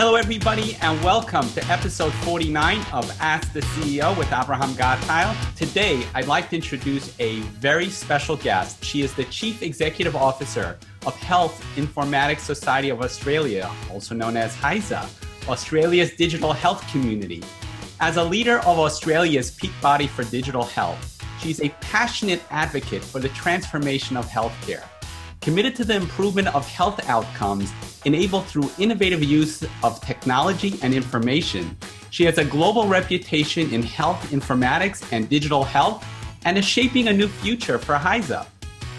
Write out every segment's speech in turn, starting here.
Hello, everybody, and welcome to episode 49 of Ask the CEO with Abraham Gottheil. Today, I'd like to introduce a very special guest. She is the Chief Executive Officer of Health Informatics Society of Australia, also known as HISA, Australia's digital health community. As a leader of Australia's peak body for digital health, she's a passionate advocate for the transformation of healthcare committed to the improvement of health outcomes enabled through innovative use of technology and information. She has a global reputation in health informatics and digital health and is shaping a new future for HISA.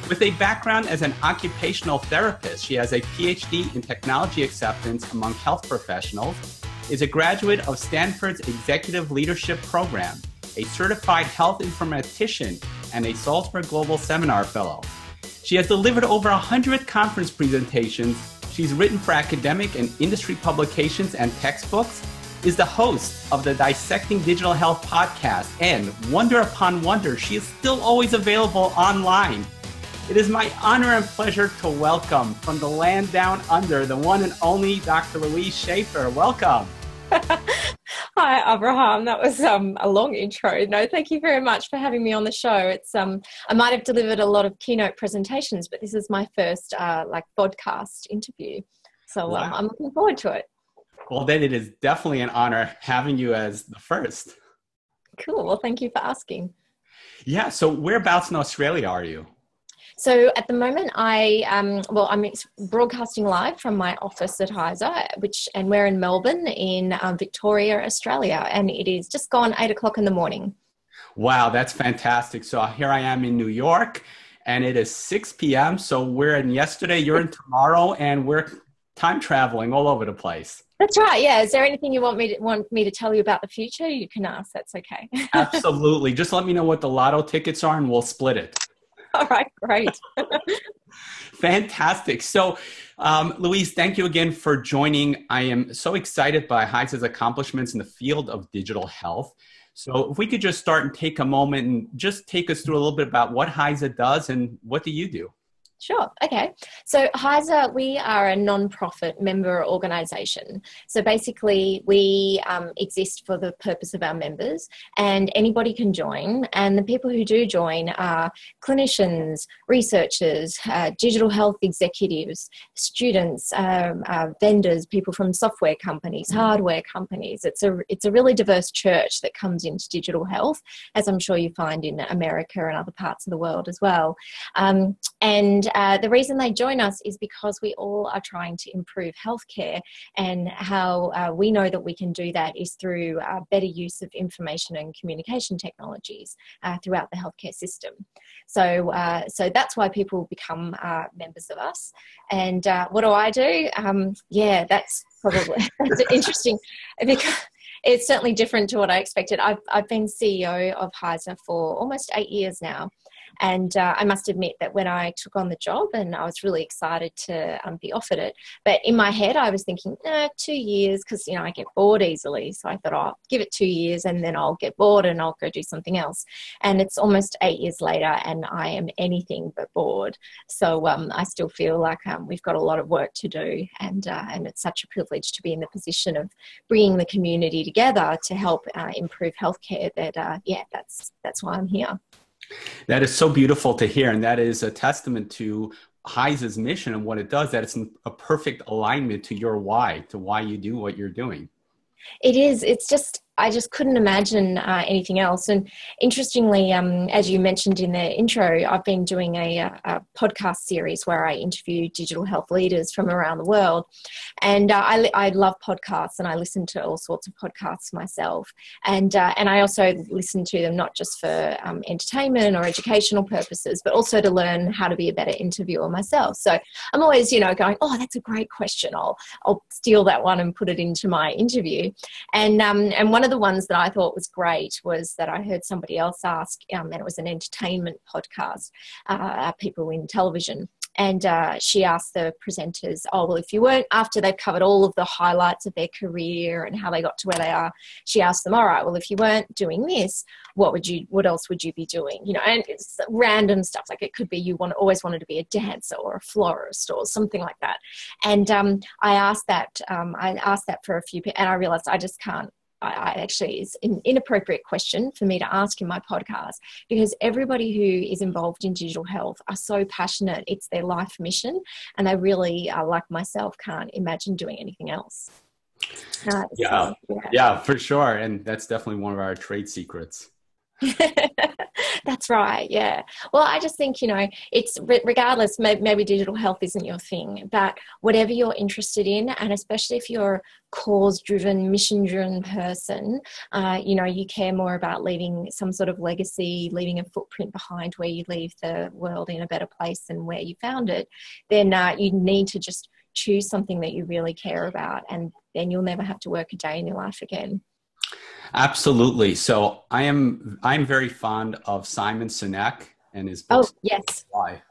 With a background as an occupational therapist, she has a PhD in technology acceptance among health professionals, is a graduate of Stanford's Executive Leadership Program, a certified health informatician, and a Salzburg Global Seminar Fellow. She has delivered over 100 conference presentations. She's written for academic and industry publications and textbooks, is the host of the Dissecting Digital Health podcast, and wonder upon wonder, she is still always available online. It is my honor and pleasure to welcome from the land down under the one and only Dr. Louise Schaper. Welcome. Hi, Abraham. That was um, a long intro. No, thank you very much for having me on the show. It's um, I might have delivered a lot of keynote presentations, but this is my first uh, like podcast interview, so um, wow. um, I'm looking forward to it. Well, then it is definitely an honor having you as the first. Cool. Well, thank you for asking. Yeah. So, whereabouts in Australia are you? So at the moment, I um, well, I'm broadcasting live from my office at HISA, which and we're in Melbourne, in um, Victoria, Australia, and it is just gone eight o'clock in the morning. Wow, that's fantastic! So here I am in New York, and it is six p.m. So we're in yesterday, you're in tomorrow, and we're time traveling all over the place. That's right. Yeah. Is there anything you want me to want me to tell you about the future? You can ask. That's okay. Absolutely. Just let me know what the lotto tickets are, and we'll split it. All right, great. Fantastic. So, um, Louise, thank you again for joining. I am so excited by HISA's accomplishments in the field of digital health. So, if we could just start and take a moment and just take us through a little bit about what HISA does and what do you do? Sure. Okay. So HISA, we are a non-profit member organisation. So basically, we um, exist for the purpose of our members, and anybody can join. And the people who do join are clinicians, researchers, uh, digital health executives, students, um, uh, vendors, people from software companies, hardware companies. It's a it's a really diverse church that comes into digital health, as I'm sure you find in America and other parts of the world as well. Um, and uh, the reason they join us is because we all are trying to improve healthcare, and how uh, we know that we can do that is through uh, better use of information and communication technologies uh, throughout the healthcare system. So, uh, so that's why people become uh, members of us. And what do I do? Um, yeah, that's probably that's interesting because it's certainly different to what I expected. I've, I've been CEO of HISA for almost eight years now. And uh, I must admit that when I took on the job, and I was really excited to um, be offered it, but in my head I was thinking, eh, two years, because you know I get bored easily. So I thought, I'll oh, give it two years, and then I'll get bored and I'll go do something else. And it's almost eight years later, and I am anything but bored. So um, I still feel like um, we've got a lot of work to do, and uh, and it's such a privilege to be in the position of bringing the community together to help uh, improve healthcare. That uh, yeah, that's that's why I'm here. That is so beautiful to hear. And that is a testament to HISA's mission and what it does, that it's a perfect alignment to your why, to why you do what you're doing. It is. It's just I just couldn't imagine uh, anything else. And interestingly, um, as you mentioned in the intro, I've been doing a, a, podcast series where I interview digital health leaders from around the world. And uh, I, I love podcasts and I listen to all sorts of podcasts myself. And, uh, and I also listen to them not just for um, entertainment or educational purposes, but also to learn how to be a better interviewer myself. So I'm always, you know, going, oh, that's a great question. I'll, I'll steal that one and put it into my interview. And, um, and one of of the ones that I thought was great was that I heard somebody else ask, um, and it was an entertainment podcast, uh, people in television And uh, she asked the presenters, oh, well, if you weren't, after they've covered all of the highlights of their career and how they got to where they are, she asked them, all right, well, if you weren't doing this, what would you, what else would you be doing? You know, and it's random stuff. Like it could be you want, always wanted to be a dancer or a florist or something like that. And um, I asked that, um, I asked that for a few people and I realized I just can't I, I actually is an inappropriate question for me to ask in my podcast because everybody who is involved in digital health are so passionate. It's their life mission, and they really, uh, like myself, can't imagine doing anything else. Uh, yeah, so, yeah, yeah, for sure, and that's definitely one of our trade secrets. That's right. Yeah. Well, I just think, you know, it's regardless, maybe digital health isn't your thing, but whatever you're interested in, and especially if you're a cause driven, mission driven person, uh, you know, you care more about leaving some sort of legacy, leaving a footprint behind where you leave the world in a better place than where you found it, then uh, you need to just choose something that you really care about, and then you'll never have to work a day in your life again. Absolutely. So I am I'm very fond of Simon Sinek and his books. Oh yes. Why?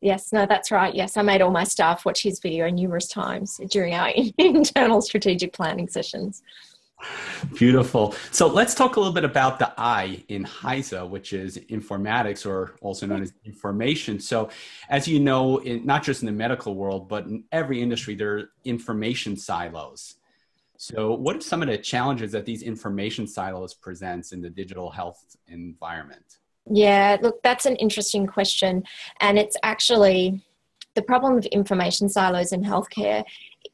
Yes, no, that's right. Yes, I made all my staff watch his video numerous times during our internal strategic planning sessions. Beautiful. So let's talk a little bit about the I in HISA, which is informatics or also known as information. So, as you know, in, not just in the medical world, but in every industry, there are information silos. So, what are some of the challenges that these information silos presents in the digital health environment? Yeah, look, that's an interesting question, and it's actually the problem of information silos in healthcare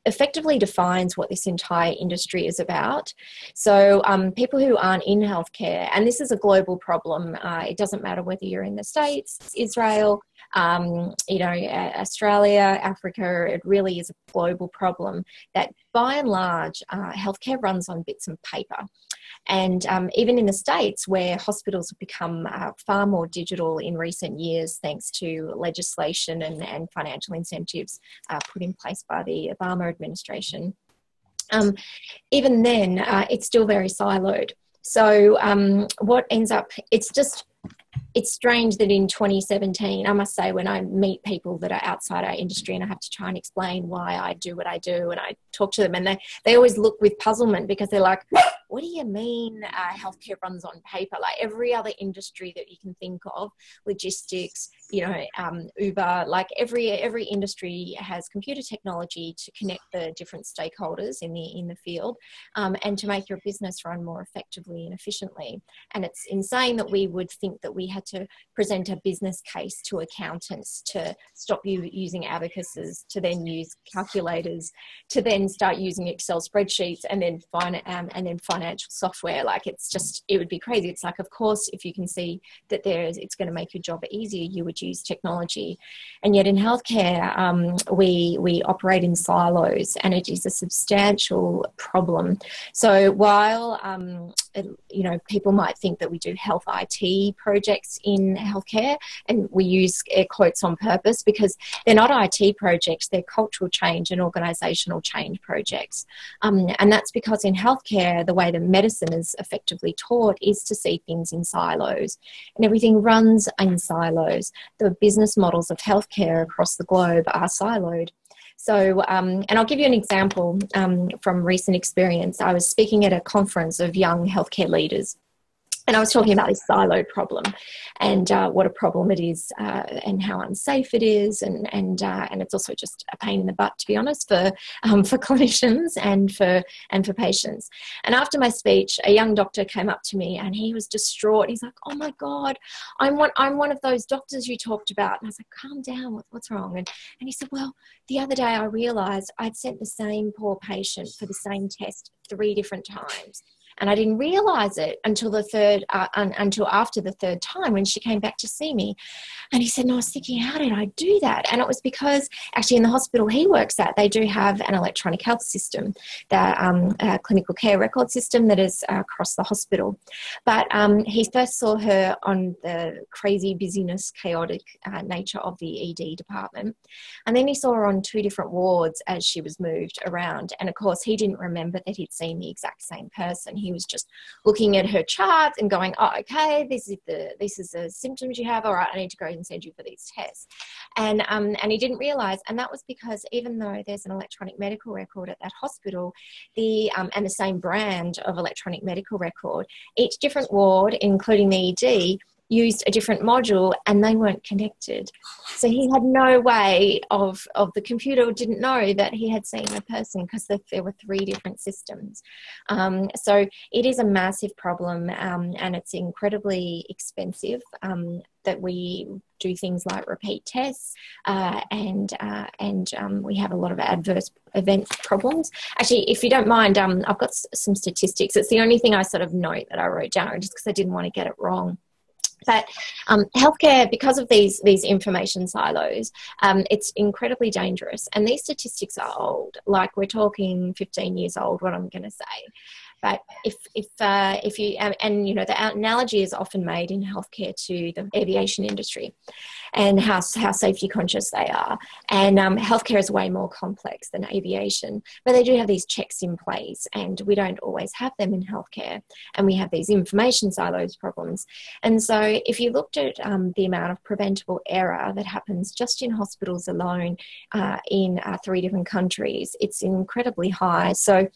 effectively defines what this entire industry is about. So, um, people who aren't in healthcare, and this is a global problem, uh, it doesn't matter whether you're in the States, Israel, um, you know, Australia, Africa, it really is a global problem that by and large, uh, healthcare runs on bits of paper. And um, even in the States, where hospitals have become uh, far more digital in recent years, thanks to legislation and, and financial incentives uh, put in place by the Obama administration, um, even then, uh, it's still very siloed. So, um, what ends up, it's just it's strange that in 2017, I must say, when I meet people that are outside our industry and I have to try and explain why I do what I do, and I talk to them, and they, they always look with puzzlement because they're like, what do you mean uh, healthcare runs on paper? Like every other industry that you can think of, logistics, you know, um, Uber, like every every industry has computer technology to connect the different stakeholders in the in the field, um, and to make your business run more effectively and efficiently. And it's insane that we would think that we had to present a business case to accountants to stop you using abacuses, to then use calculators, to then start using Excel spreadsheets, and then find um, and then financial software like it's just it would be crazy it's like of course if you can see that there's it's going to make your job easier you would use technology. And yet in healthcare um, we we operate in silos and it is a substantial problem. So while um, you know people might think that we do health IT projects in healthcare and we use air quotes on purpose because they're not IT projects they're cultural change and organizational change projects um, and that's because in healthcare the way that medicine is effectively taught is to see things in silos. And everything runs in silos. The business models of healthcare across the globe are siloed. So, um, and I'll give you an example um, from recent experience. I was speaking at a conference of young healthcare leaders and I was talking about this silo problem and uh, what a problem it is uh, and how unsafe it is. And, and, uh, and it's also just a pain in the butt, to be honest, for, um, for clinicians and for, and for patients. And after my speech, a young doctor came up to me and he was distraught. He's like, oh my God, I'm one, I'm one of those doctors you talked about. And I was like, calm down, what, what's wrong? And, and he said, well, the other day I realized I'd sent the same poor patient for the same test three different times and I didn't realize it until the third, uh, un, until after the third time when she came back to see me. And he said, No, I was thinking, how did I do that? And it was because actually in the hospital he works at, they do have an electronic health system, the um, clinical care record system that is uh, across the hospital. But um, he first saw her on the crazy busyness, chaotic uh, nature of the ED department. And then he saw her on two different wards as she was moved around. And of course, he didn't remember that he'd seen the exact same person. He he was just looking at her charts and going, "Oh, okay, this is the this is the symptoms you have. All right, I need to go and send you for these tests." And um, and he didn't realize, and that was because even though there's an electronic medical record at that hospital, the um, and the same brand of electronic medical record, each different ward, including the ED, used a different module and they weren't connected. So he had no way of, of the computer didn't know that he had seen a person because there were three different systems. Um, so it is a massive problem um, and it's incredibly expensive. Um, that we do things like repeat tests, uh, and uh, and um, we have a lot of adverse event problems. Actually, if you don't mind, um, I've got s- some statistics. It's the only thing I sort of note that I wrote down, just because I didn't want to get it wrong. But um, healthcare, because of these these information silos, um, it's incredibly dangerous. And these statistics are old. Like we're talking 15 years old. What I'm going to say. But if if uh, if you and you know the analogy is often made in healthcare to the aviation industry, and how how safety conscious they are. And um, healthcare is way more complex than aviation, but they do have these checks in place, and we don't always have them in healthcare. And we have these information silos problems. And so if you looked at um, the amount of preventable error that happens just in hospitals alone uh, in uh, three different countries, it's incredibly high. So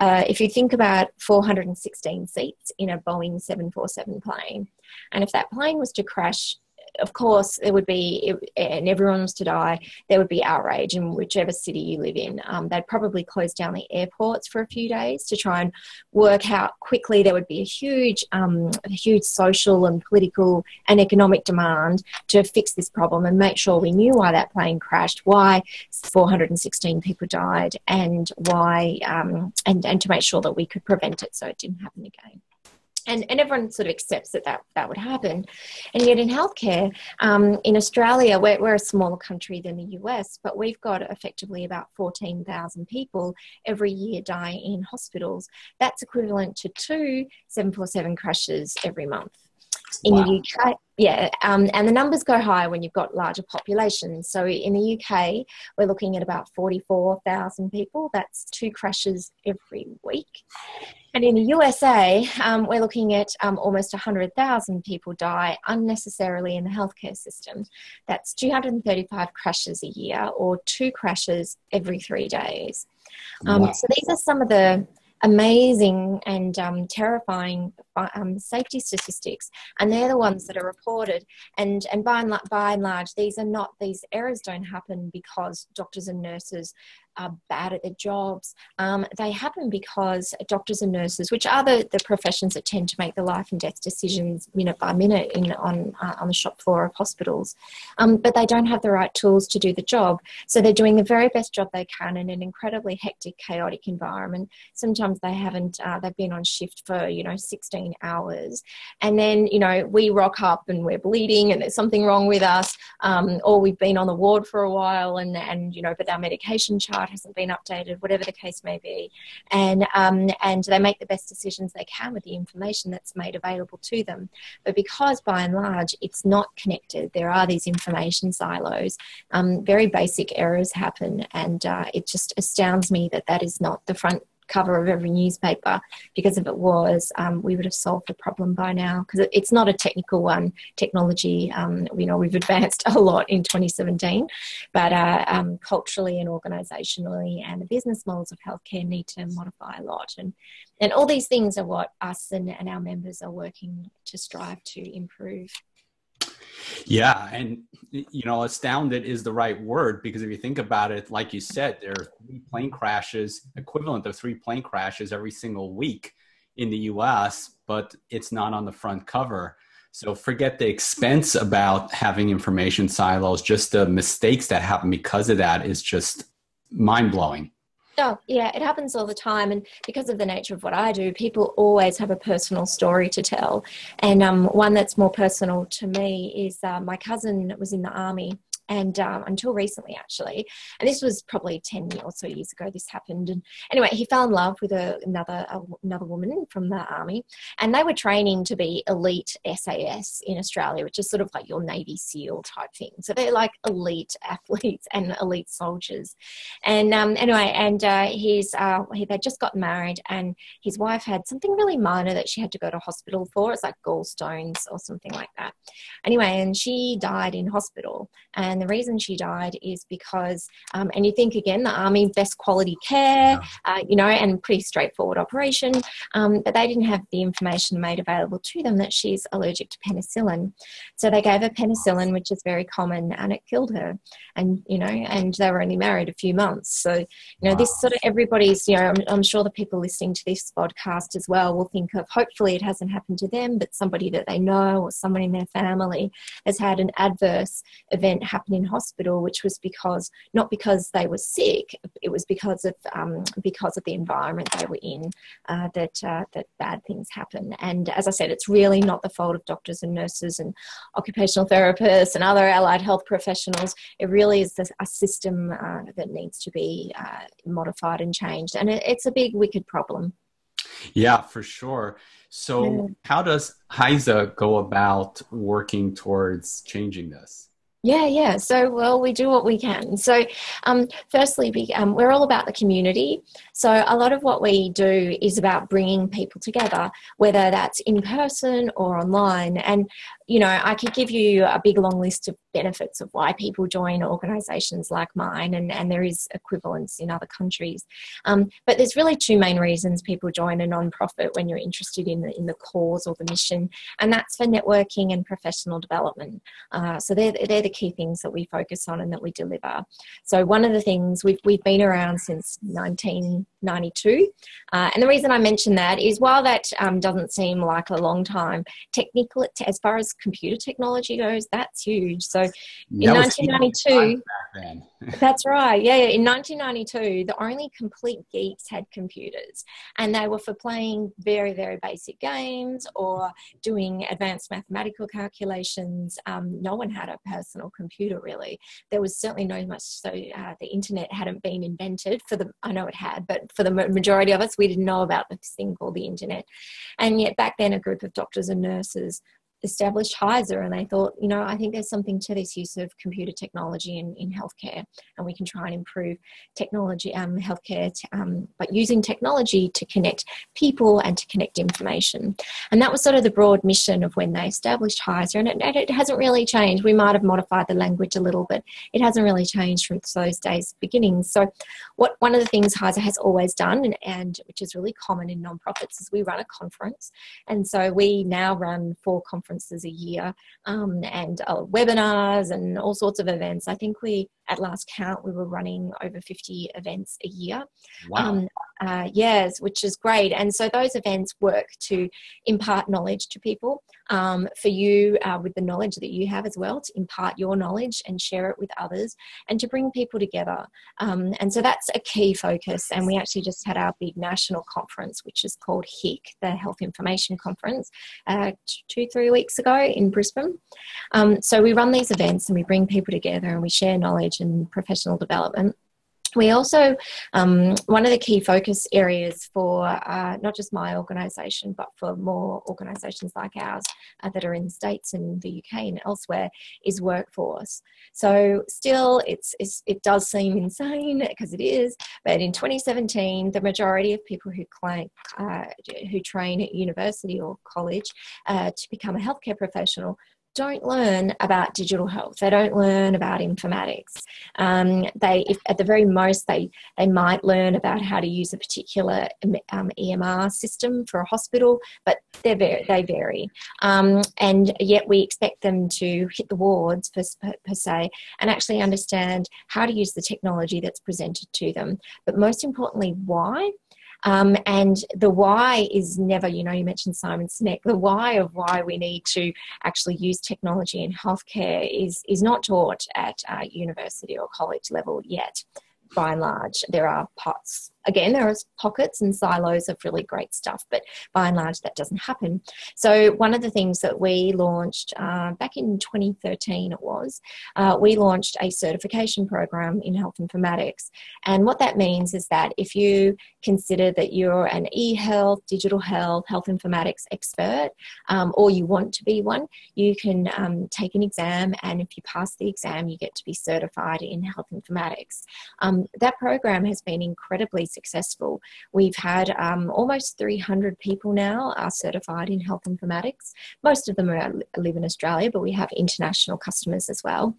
uh, if you think about 416 seats in a Boeing 747 plane. And if that plane was to crash, of course, there would be, and everyone was to die, there would be outrage in whichever city you live in. Um, they'd probably close down the airports for a few days to try and work out quickly. There would be a huge, um, a huge social and political and economic demand to fix this problem and make sure we knew why that plane crashed, why 416 people died, and why, um, and, and to make sure that we could prevent it so it didn't happen again and, and everyone sort of accepts that that, that would happen. And yet in healthcare, um, in Australia, we're, we're a smaller country than the US, but we've got effectively about 14,000 people every year die in hospitals. That's equivalent to two 747 crashes every month. In wow. the UK, yeah, um, and the numbers go higher when you've got larger populations. So in the UK, we're looking at about 44,000 people. That's two crashes every week. And in the USA, um, we're looking at um, almost 100,000 people die unnecessarily in the healthcare system. That's 235 crashes a year or two crashes every three days. Um, wow. So these are some of the amazing and um, terrifying um, safety statistics, and they're the ones that are reported. And and by and, by and large, these are not these errors don't happen because doctors and nurses are bad at their jobs. Um, they happen because doctors and nurses, which are the, the professions that tend to make the life and death decisions minute by minute in, on, uh, on the shop floor of hospitals, um, but they don't have the right tools to do the job. So they're doing the very best job they can in an incredibly hectic, chaotic environment. Sometimes they haven't, uh, they've been on shift for, you know, 16 hours. And then, you know, we rock up and we're bleeding and there's something wrong with us, um, or we've been on the ward for a while and, and you know, but our medication chart chart hasn't been updated, whatever the case may be. And, um, and they make the best decisions they can with the information that's made available to them. But because by and large it's not connected, there are these information silos, um, very basic errors happen. And uh, it just astounds me that that is not the front cover of every newspaper because if it was, um, we would have solved the problem by now because it's not a technical one. Technology, um, you know, we've advanced a lot in 2017, but uh, um, culturally and organisationally and the business models of healthcare need to modify a lot. And, and all these things are what us and, and our members are working to strive to improve. Yeah, and you know, astounded is the right word because if you think about it, like you said, there are three plane crashes, equivalent of three plane crashes every single week in the U.S., but it's not on the front cover. So forget the expense about having information silos. Just the mistakes that happen because of that is just mind blowing. Oh, yeah, it happens all the time. And because of the nature of what I do, people always have a personal story to tell. And um, one that's more personal to me is uh, my cousin was in the army and um, until recently, actually. And this was probably 10 or so years ago, this happened. And anyway, he fell in love with a, another, a, another woman from the army, and they were training to be elite SAS in Australia, which is sort of like your Navy SEAL type thing. So they're like elite athletes and elite soldiers. And um, anyway, and uh, he's, uh, he, they just got married, and his wife had something really minor that she had to go to hospital for. It's like gallstones or something like that. Anyway, and she died in hospital. And the reason she died is because, um, and you think again, the army, best quality care, uh, you know, and pretty straightforward operation, um, but they didn't have the information made available to them that she's allergic to penicillin. So they gave her penicillin, which is very common, and it killed her. And, you know, and they were only married a few months. So, you know, wow. this sort of everybody's, you know, I'm, I'm sure the people listening to this podcast as well will think of hopefully it hasn't happened to them, but somebody that they know or someone in their family has had an adverse event happen in hospital, which was because not because they were sick, it was because of um, because of the environment they were in uh, that uh, that bad things happen. And as I said, it's really not the fault of doctors and nurses and occupational therapists and other allied health professionals. It really is a system uh, that needs to be uh, modified and changed, and it, it's a big wicked problem. Yeah, for sure. So, how does HISA go about working towards changing this? Yeah, yeah. So, well, we do what we can. So, um, firstly, we, um, we're all about the community. So, a lot of what we do is about bringing people together, whether that's in person or online. And you know, I could give you a big long list of benefits of why people join organisations like mine, and, and there is equivalence in other countries. Um, but there's really two main reasons people join a non-profit when you're interested in the, in the cause or the mission, and that's for networking and professional development. Uh, so they're, they're the key things that we focus on and that we deliver. So one of the things we've, we've been around since 1992, uh, and the reason I mention that is while that um, doesn't seem like a long time, technically, as far as computer technology goes, that's huge. So in 1992, that's right. Yeah, in 1992, the only complete geeks had computers, and they were for playing very, very basic games or doing advanced mathematical calculations. Um, no one had a personal computer really. There was certainly no much so uh, the internet hadn't been invented for the. I know it had, but for the majority of us, we didn't know about this thing called the internet. And yet back then, a group of doctors and nurses established HISA and they thought, you know, I think there's something to this use of computer technology in, in healthcare and we can try and improve technology, um, healthcare, to, um, but using technology to connect people and to connect information. And that was sort of the broad mission of when they established HISA and it, it hasn't really changed. We might have modified the language a little, but it hasn't really changed from those days beginnings. So what one of the things HISA has always done and, and which is really common in nonprofits is we run a conference. And so we now run four conferences conferences a year um, and uh, webinars and all sorts of events. I think we, at last count, we were running over 50 events a year. Wow. Um, uh, yes, which is great. And so those events work to impart knowledge to people. Um, for you, uh, with the knowledge that you have as well, to impart your knowledge and share it with others, and to bring people together. Um, and so that's a key focus. And we actually just had our big national conference, which is called HIC, the Health Information Conference, uh, two, three weeks ago in Brisbane. Um, so we run these events and we bring people together and we share knowledge and professional development we also, um, one of the key focus areas for uh, not just my organisation, but for more organisations like ours uh, that are in the States and the UK and elsewhere, is workforce. So, still, it's, it's it does seem insane because it is, but in 2017, the majority of people who, claim, uh, who train at university or college uh, to become a healthcare professional don't learn about digital health. They don't learn about informatics. Um, they, if, at the very most, they they might learn about how to use a particular um, EMR system for a hospital, but they vary. They vary, um, and yet we expect them to hit the wards per, per se and actually understand how to use the technology that's presented to them. But most importantly, why um, and the why is never, you know, you mentioned Simon Sinek, the why of why we need to actually use technology in healthcare is, is not taught at uh, university or college level yet by and large. There are parts again, there are pockets and silos of really great stuff, but by and large, that doesn't happen. So, one of the things that we launched uh, back in 2013, it was, uh, we launched a certification program in health informatics. And what that means is that if you consider that you're an e health, digital health, health informatics expert, um, or you want to be one, you can um, take an exam. And if you pass the exam, you get to be certified in health informatics. Um, that program has been incredibly successful. We've had um, almost 300 people now are certified in health informatics. Most of them are, live in Australia, but we have international customers as well.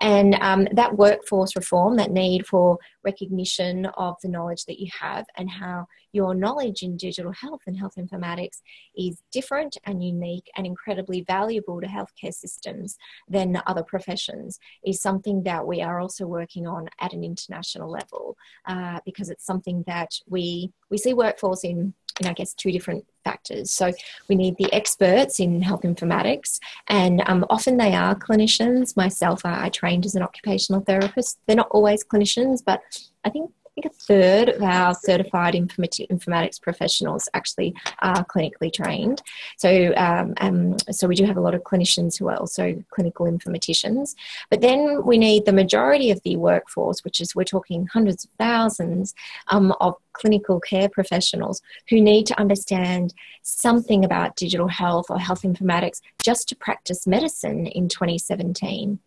And um, that workforce reform, that need for recognition of the knowledge that you have and how your knowledge in digital health and health informatics is different and unique and incredibly valuable to healthcare systems than other professions is something that we are also working on at an international level uh, because it's something that we we see workforce in in I guess two different factors. So we need the experts in health informatics, and um, often they are clinicians. Myself, I, I trained as an occupational therapist. They're not always clinicians, but I think think a third of our certified informatics professionals actually are clinically trained. So, um, um, so we do have a lot of clinicians who are also clinical informaticians. But then we need the majority of the workforce, which is we're talking hundreds of thousands um, of clinical care professionals who need to understand something about digital health or health informatics just to practice medicine in 2017.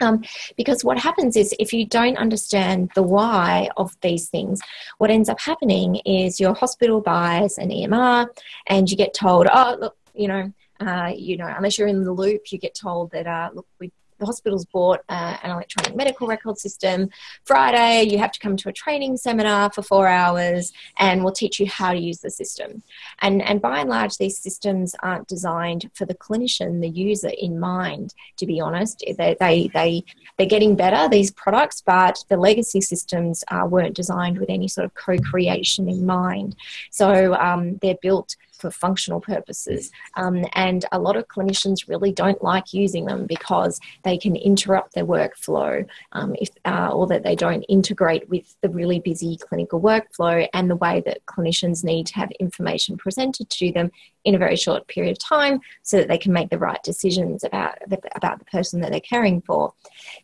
Um, because what happens is if you don't understand the why of these things, what ends up happening is your hospital buys an EMR and you get told, oh, look, you know, uh, you know, unless you're in the loop, you get told that, uh, look, we the hospital's bought uh, an electronic medical record system. Friday, you have to come to a training seminar for four hours, and we'll teach you how to use the system. And and by and large, these systems aren't designed for the clinician, the user in mind. To be honest, they they, they they're getting better these products, but the legacy systems uh, weren't designed with any sort of co-creation in mind. So um, they're built for functional purposes. Um, and a lot of clinicians really don't like using them because they can interrupt their workflow um, if, uh, or that they don't integrate with the really busy clinical workflow and the way that clinicians need to have information presented to them in a very short period of time so that they can make the right decisions about the, about the person that they're caring for.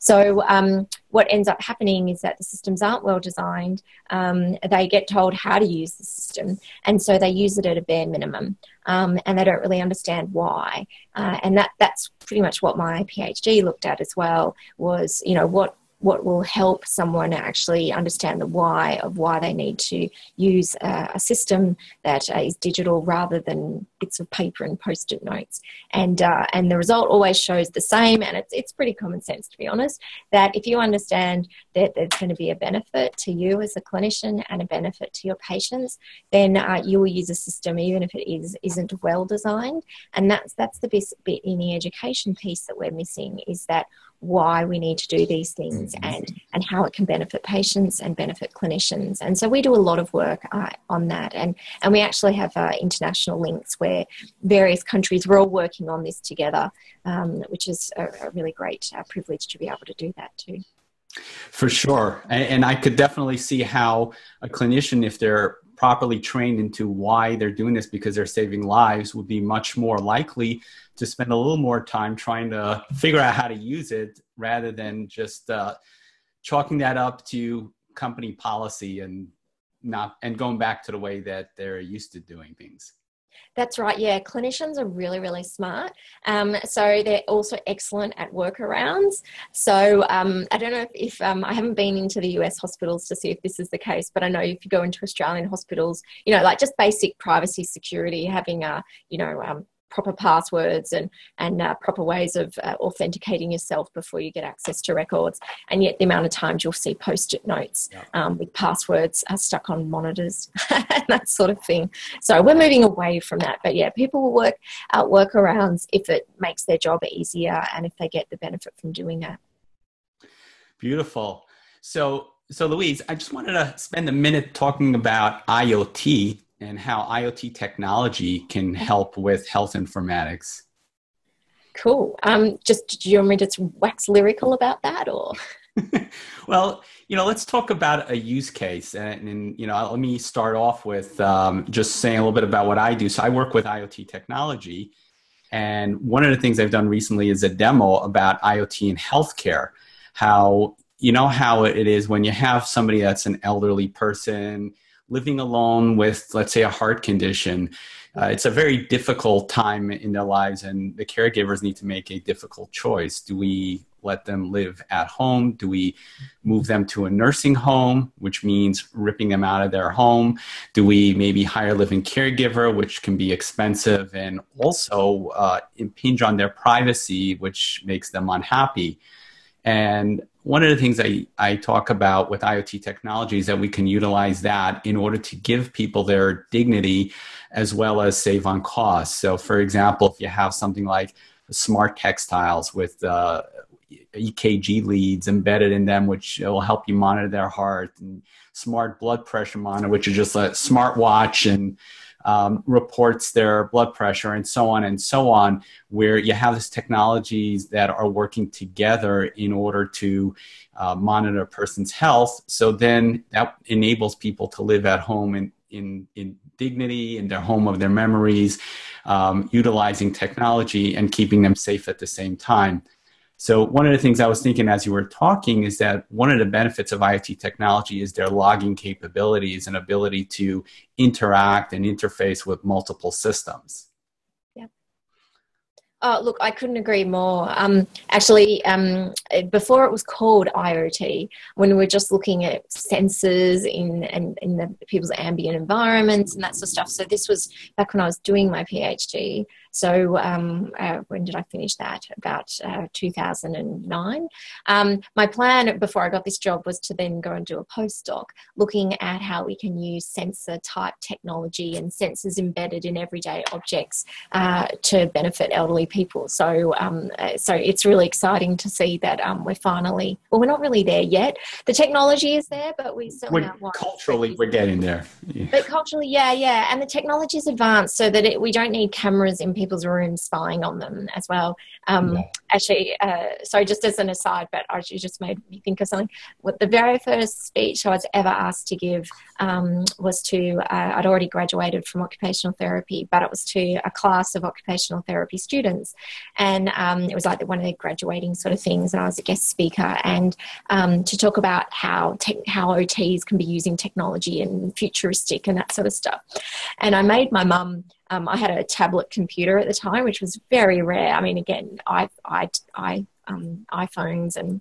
So, um, what ends up happening is that the systems aren't well designed. Um, they get told how to use the system, and so they use it at a bare minimum, um, and they don't really understand why. Uh, and that that's pretty much what my PhD looked at as well. Was you know what what will help someone actually understand the why of why they need to use a, system that uh, is digital rather than bits of paper and post-it notes. And uh, and the result always shows the same, and it's it's pretty common sense to be honest. That if you understand that there's going to be a benefit to you as a clinician and a benefit to your patients, then uh, you will use a system even if it is isn't well designed. And that's that's the best bit in the education piece that we're missing is that why we need to do these things mm-hmm. and and how it can benefit patients and benefit clinicians. And so we do a lot of work uh, on that. And and we actually have uh, international links where various countries we're all working on this together um, which is a, a really great uh, privilege to be able to do that too. For sure. And, and i could definitely see how a clinician if they're properly trained into why they're doing this because they're saving lives would be much more likely to spend a little more time trying to figure out how to use it rather than just uh, chalking that up to company policy and not and going back to the way that they're used to doing things that's right. Yeah, clinicians are really, really smart. Um, so they're also excellent at workarounds. So um, I don't know if, if um, I haven't been into the US hospitals to see if this is the case, but I know if you go into Australian hospitals, you know, like just basic privacy security, having a, you know, um, proper passwords and and uh, proper ways of uh, authenticating yourself before you get access to records. And yet, the amount of times you'll see post-it notes yeah. um, with passwords uh, stuck on monitors, and that sort of thing. So we're moving away from that. But yeah, people will work out workarounds if it makes their job easier and if they get the benefit from doing that. Beautiful. So so Louise, I just wanted to spend a minute talking about IoT and how IoT technology can help with health informatics. Cool. Um, just do you want me to wax lyrical about that, or? well, you know, let's talk about a use case, and, and you know, let me start off with um, just saying a little bit about what I do. So I work with IoT technology, and one of the things I've done recently is a demo about IoT in healthcare. How you know how it is when you have somebody that's an elderly person living alone with, let's say, a heart condition. Uh, it's a very difficult time in their lives, and the caregivers need to make a difficult choice. Do we let them live at home? Do we move them to a nursing home, which means ripping them out of their home? Do we maybe hire a living caregiver, which can be expensive and also uh, impinge on their privacy, which makes them unhappy? And one of the things I, I talk about with IoT technology is that we can utilize that in order to give people their dignity as well as save on costs. So, for example, if you have something like smart textiles with uh, EKG leads embedded in them, which will help you monitor their heart, and smart blood pressure monitor, which is just a smart watch and um, reports their blood pressure, and so on and so on, where you have these technologies that are working together in order to uh, monitor a person's health. So then that enables people to live at home in, in, dignity, in their home of their memories, um, utilizing technology and keeping them safe at the same time. So one of the things I was thinking as you were talking is that one of the benefits of IoT technology is their logging capabilities and ability to interact and interface with multiple systems. Oh, look, I couldn't agree more. Um, actually, um, before it was called IoT, when we were just looking at sensors in, in, in the people's ambient environments and that sort of stuff. So this was back when I was doing my PhD. So um, uh, when did I finish that? About uh, 2009. Um, my plan before I got this job was to then go and do a postdoc looking at how we can use sensor type technology and sensors embedded in everyday objects uh, to benefit elderly people. So, um, uh, so it's really exciting to see that um, we're finally, well, we're not really there yet. The technology is there, but we still we're, culturally we're getting there. Yeah. But culturally, yeah, yeah, and the technology is advanced so that it, we don't need cameras in people's rooms spying on them as well. Um, yeah. Actually, uh, sorry, just as an aside, but you just made me think of something. What the very first speech I was ever asked to give um, was to, uh, I'd already graduated from occupational therapy, but it was to a class of occupational therapy students. And um, it was like one of the graduating sort of things. And I was a guest speaker and um, to talk about how, te- how OTs can be using technology and futuristic and that sort of stuff. And I made my mum um, I had a tablet computer at the time, which was very rare. I mean, again, I, I, I um, iPhones and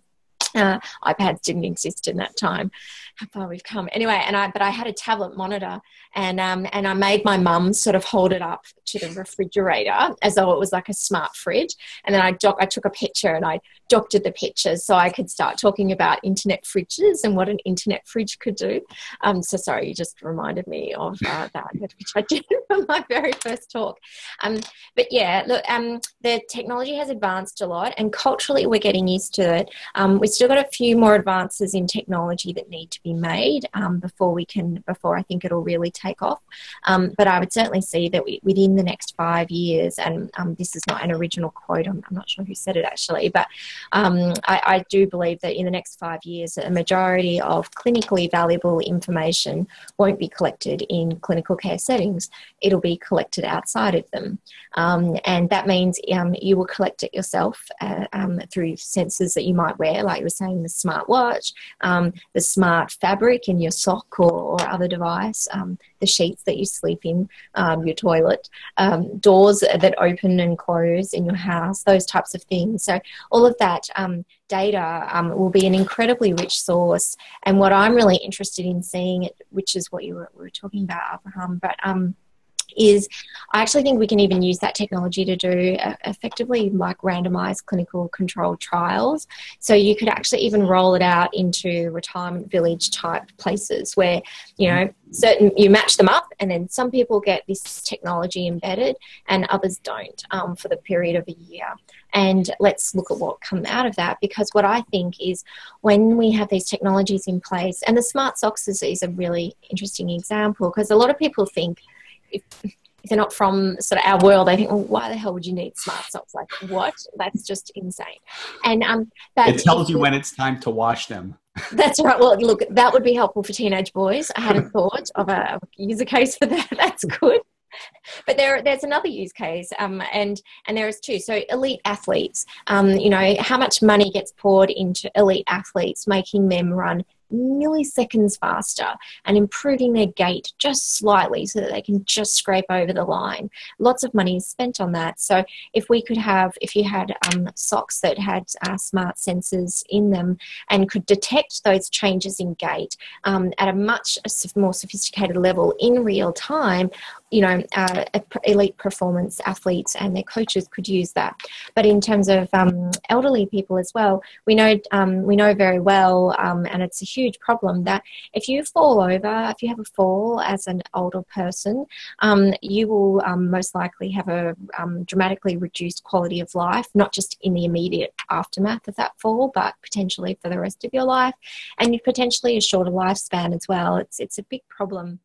uh, iPads didn't exist in that time. How far we've come. Anyway, and I but I had a tablet monitor, and um, and I made my mum sort of hold it up to the refrigerator as though it was like a smart fridge, and then I doc- I took a picture and I doctored the pictures so I could start talking about internet fridges and what an internet fridge could do. Um, so sorry, you just reminded me of uh, that, which I did for my very first talk. Um, but yeah, look, um, the technology has advanced a lot, and culturally we're getting used to it. Um, we've still got a few more advances in technology that need to be made um, before we can, before I think it'll really take off. Um, but I would certainly see that we, within the next five years, and um, this is not an original quote, I'm, I'm, not sure who said it actually, but um, I, I, do believe that in the next five years, a majority of clinically valuable information won't be collected in clinical care settings. It'll be collected outside of them. Um, and that means um, you will collect it yourself uh, through sensors that you might wear, like saying, the smartwatch, um, the smart fabric in your sock or, or other device, um, the sheets that you sleep in, um, your toilet, um, doors that open and close in your house, those types of things. So, all of that um, data um, will be an incredibly rich source. And what I'm really interested in seeing, which is what you were, were talking about, Abraham, but um, is I actually think we can even use that technology to do uh, effectively like randomized clinical controlled trials. So you could actually even roll it out into retirement village type places where, you know, certain you match them up and then some people get this technology embedded and others don't um, for the period of a year and let's look at what come out of that because what i think is when we have these technologies in place and the smart socks is, is a really interesting example because a lot of people think if if they're not from sort of our world, they think, well, why the hell would you need smart socks? Like, what? That's just insane. And um, it tells you when it's time to wash them. That's right. Well, look, that would be helpful for teenage boys. I hadn't thought of a user case for that. That's good. But there, there's another use case, um, and and there is two. So elite athletes, um, you know, how much money gets poured into elite athletes, making them run milliseconds faster and improving their gait just slightly so that they can just scrape over the line. Lots of money is spent on that. So if we could have, if you had um, socks that had uh, smart sensors in them and could detect those changes in gait um, at a much more sophisticated level in real time, you know, uh, elite performance athletes and their coaches could use that. But in terms of um, elderly people as well, we know um, we know very well, um, and it's a huge problem that if you fall over, if you have a fall as an older person, um, you will um, most likely have a um, dramatically reduced quality of life, not just in the immediate aftermath of that fall, but potentially for the rest of your life, and you potentially a shorter lifespan as well. It's it's a big problem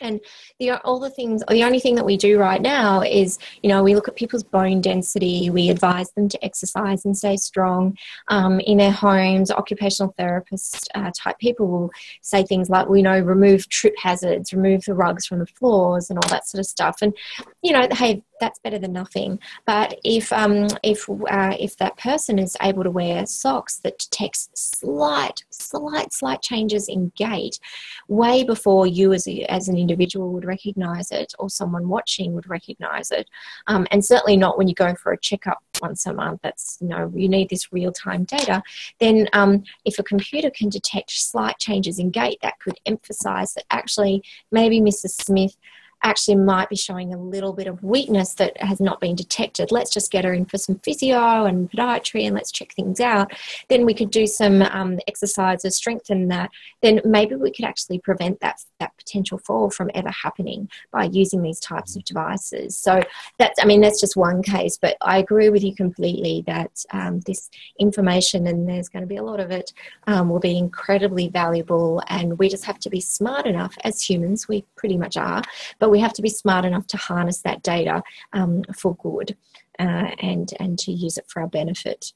and the all the things the only thing that we do right now is you know we look at people's bone density we advise them to exercise and stay strong. Um, in their homes occupational therapist uh, type people will say things like we know remove trip hazards remove the rugs from the floors and all that sort of stuff. And you know hey that's better than nothing. But if um, if uh, if that person is able to wear socks that detects slight, slight, slight changes in gait, way before you as a, as an individual would recognise it, or someone watching would recognise it, um, and certainly not when you go for a checkup once a month. That's you know you need this real time data. Then um, if a computer can detect slight changes in gait, that could emphasise that actually maybe Mrs. Smith actually might be showing a little bit of weakness that has not been detected. Let's just get her in for some physio and podiatry and let's check things out. Then we could do some um, exercises, strengthen that. Then maybe we could actually prevent that, that potential fall from ever happening by using these types of devices. So that's, I mean, that's just one case, but I agree with you completely that um, this information, and there's going to be a lot of it, um, will be incredibly valuable. And we just have to be smart enough as humans, we pretty much are, but we have to be smart enough to harness that data um, for good uh, and and to use it for our benefit.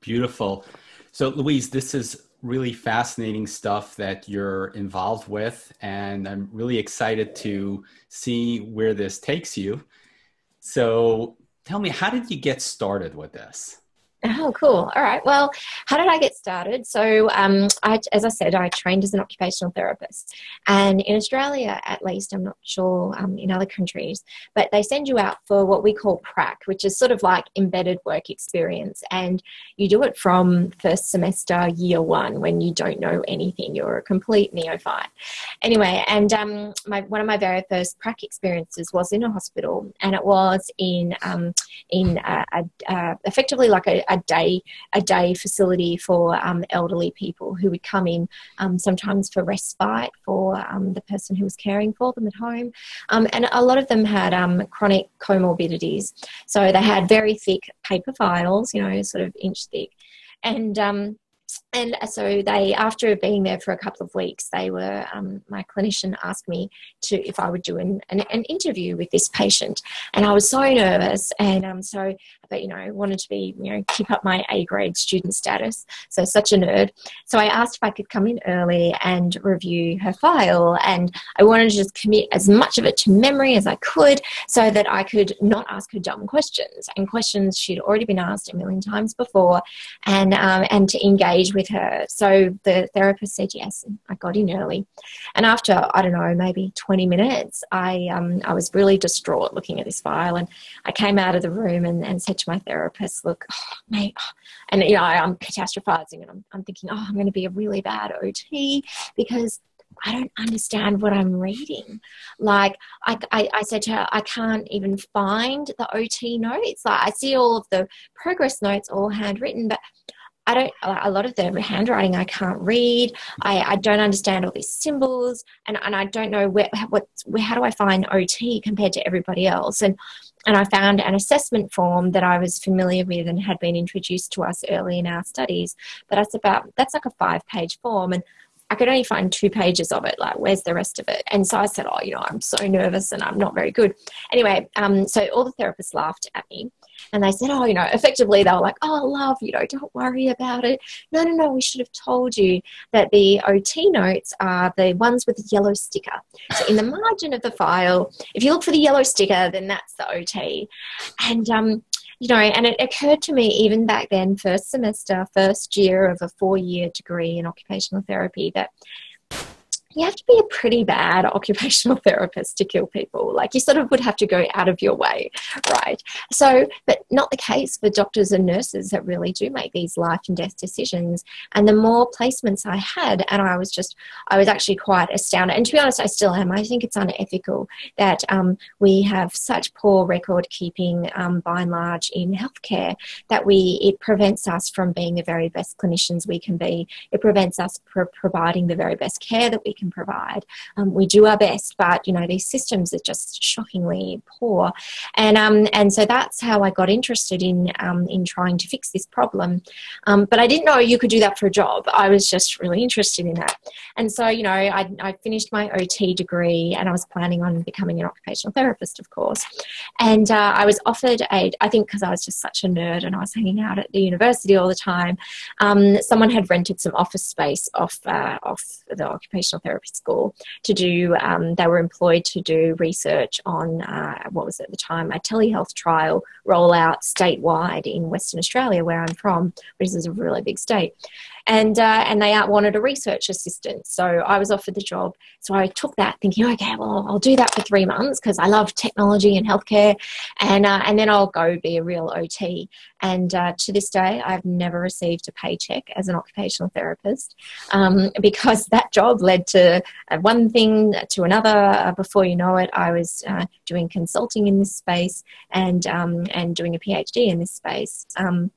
Beautiful. So, Louise, this is really fascinating stuff that you're involved with, and I'm really excited to see where this takes you. So, tell me, how did you get started with this? Oh, cool. All right. Well, how did I get started? So, um, I, as I said, I trained as an occupational therapist. And in Australia, at least, I'm not sure um, in other countries, but they send you out for what we call prac, which is sort of like embedded work experience. And you do it from first semester, year one, when you don't know anything. You're a complete neophyte. Anyway, and um, my, one of my very first prac experiences was in a hospital, and it was in, um, in a, a, a, effectively like a a day a day facility for um, elderly people who would come in um, sometimes for respite for um, the person who was caring for them at home, and a lot of them had chronic comorbidities. So they had very thick paper files, you know, sort of inch thick, and and so they after being there for a couple of weeks they were um, my clinician asked me to if i would do an, an, an, interview with this patient. And i was so nervous and um, so but you know wanted to be you know keep up my a grade student status. So such a nerd. So i asked if i could come in early and review her file and i wanted to just commit as much of it to memory as i could so that i could not ask her dumb questions and questions she'd already been asked a million times before. And um, and to engage with her so the therapist said yes i got in early and after i don't know maybe 20 minutes i um, i was really distraught looking at this file and i came out of the room and, and said said to my therapist, look, oh, mate, oh. and you know, I'm catastrophizing and I'm, I'm thinking, oh, I'm going to be a really bad OT because I don't understand what I'm reading. Like I, I, I, said to her, I can't even find the OT notes. Like I see all of the progress notes all handwritten, but I don't, a lot of the handwriting I can't read. I, I don't understand all these symbols and, and I don't know where, what, where, how do I find OT compared to everybody else? And and I found an assessment form that I was familiar with and had been introduced to us early in our studies. But that's about that's like a five page form, and I could only find two pages of it. Like, where's the rest of it? And so I said, oh, you know, I'm so nervous and I'm not very good. Anyway, um, so all the therapists laughed at me and they said, oh, you know, effectively they were like, oh, love, you know, don't worry about it. No, no, no, we should have told you that the OT notes are the ones with the yellow sticker. So in the margin of the file, if you look for the yellow sticker, then that's the OT. And, um, you know, and it occurred to me even back then, first semester, first year of a four year degree in occupational therapy, that you have to be a pretty bad occupational therapist to kill people. Like you sort of would have to go out of your way, right? So, but not the case for doctors and nurses that really do make these life and death decisions. And the more placements I had, and I was just, I was actually quite astounded. And to be honest, I still am. I think it's unethical that um, we have such poor record keeping um, by and large in healthcare that we, it prevents us from being the very best clinicians we can be. It prevents us from providing the very best care that we can can provide. Um, we do our best, but you know these systems are just shockingly poor, and um, and so that's how I got interested in um, in trying to fix this problem. Um, but I didn't know you could do that for a job. I was just really interested in that, and so you know I, I finished my OT degree, and I was planning on becoming an occupational therapist, of course, and uh, I was offered a I think because I was just such a nerd and I was hanging out at the university all the time. Um, someone had rented some office space off uh, off the occupational therapy therapy school to do, um, they were employed to do research on uh, what was at the time a telehealth trial rollout statewide in Western Australia, where I'm from, which is a really big state and uh, and they wanted a research assistant. So I was offered the job. So I took that, thinking, okay, well, I'll do that for three months because I love technology and healthcare, and uh, and then I'll go be a real OT. And uh, to this day, I've never received a paycheck as an occupational therapist um, because that job led to uh, one thing to another. Uh, before you know it, I was uh, doing consulting in this space and um, and doing a PhD in this space. Um,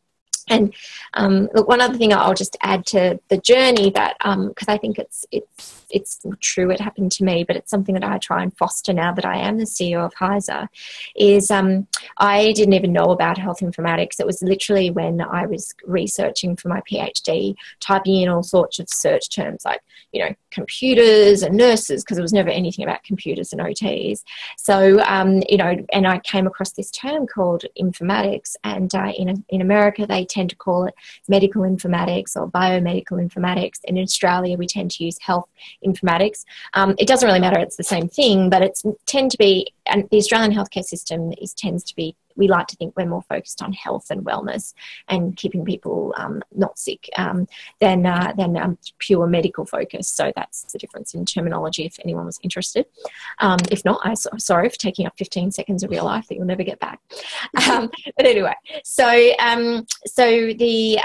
and um, look, one other thing I'll just add to the journey that because um, I think it's it's it's true it happened to me, but it's something that I try and foster now that I am the CEO of HISA. Is um, I didn't even know about health informatics. It was literally when I was researching for my PhD, typing in all sorts of search terms like you know computers and nurses because there was never anything about computers and OTs. So um, you know, and I came across this term called informatics, and uh, in in America they tend to call it medical informatics or biomedical informatics. In Australia, we tend to use health informatics. Um, it doesn't really matter; it's the same thing, but it's tend to be. And the Australian healthcare system is tends to be we like to think we're more focused on health and wellness and keeping people um, not sick um, than, uh, than um, pure medical focus. So that's the difference in terminology if anyone was interested. Um, if not, I'm so, sorry for taking up 15 seconds of your life that you'll never get back. Um, but anyway, so, um, so, the,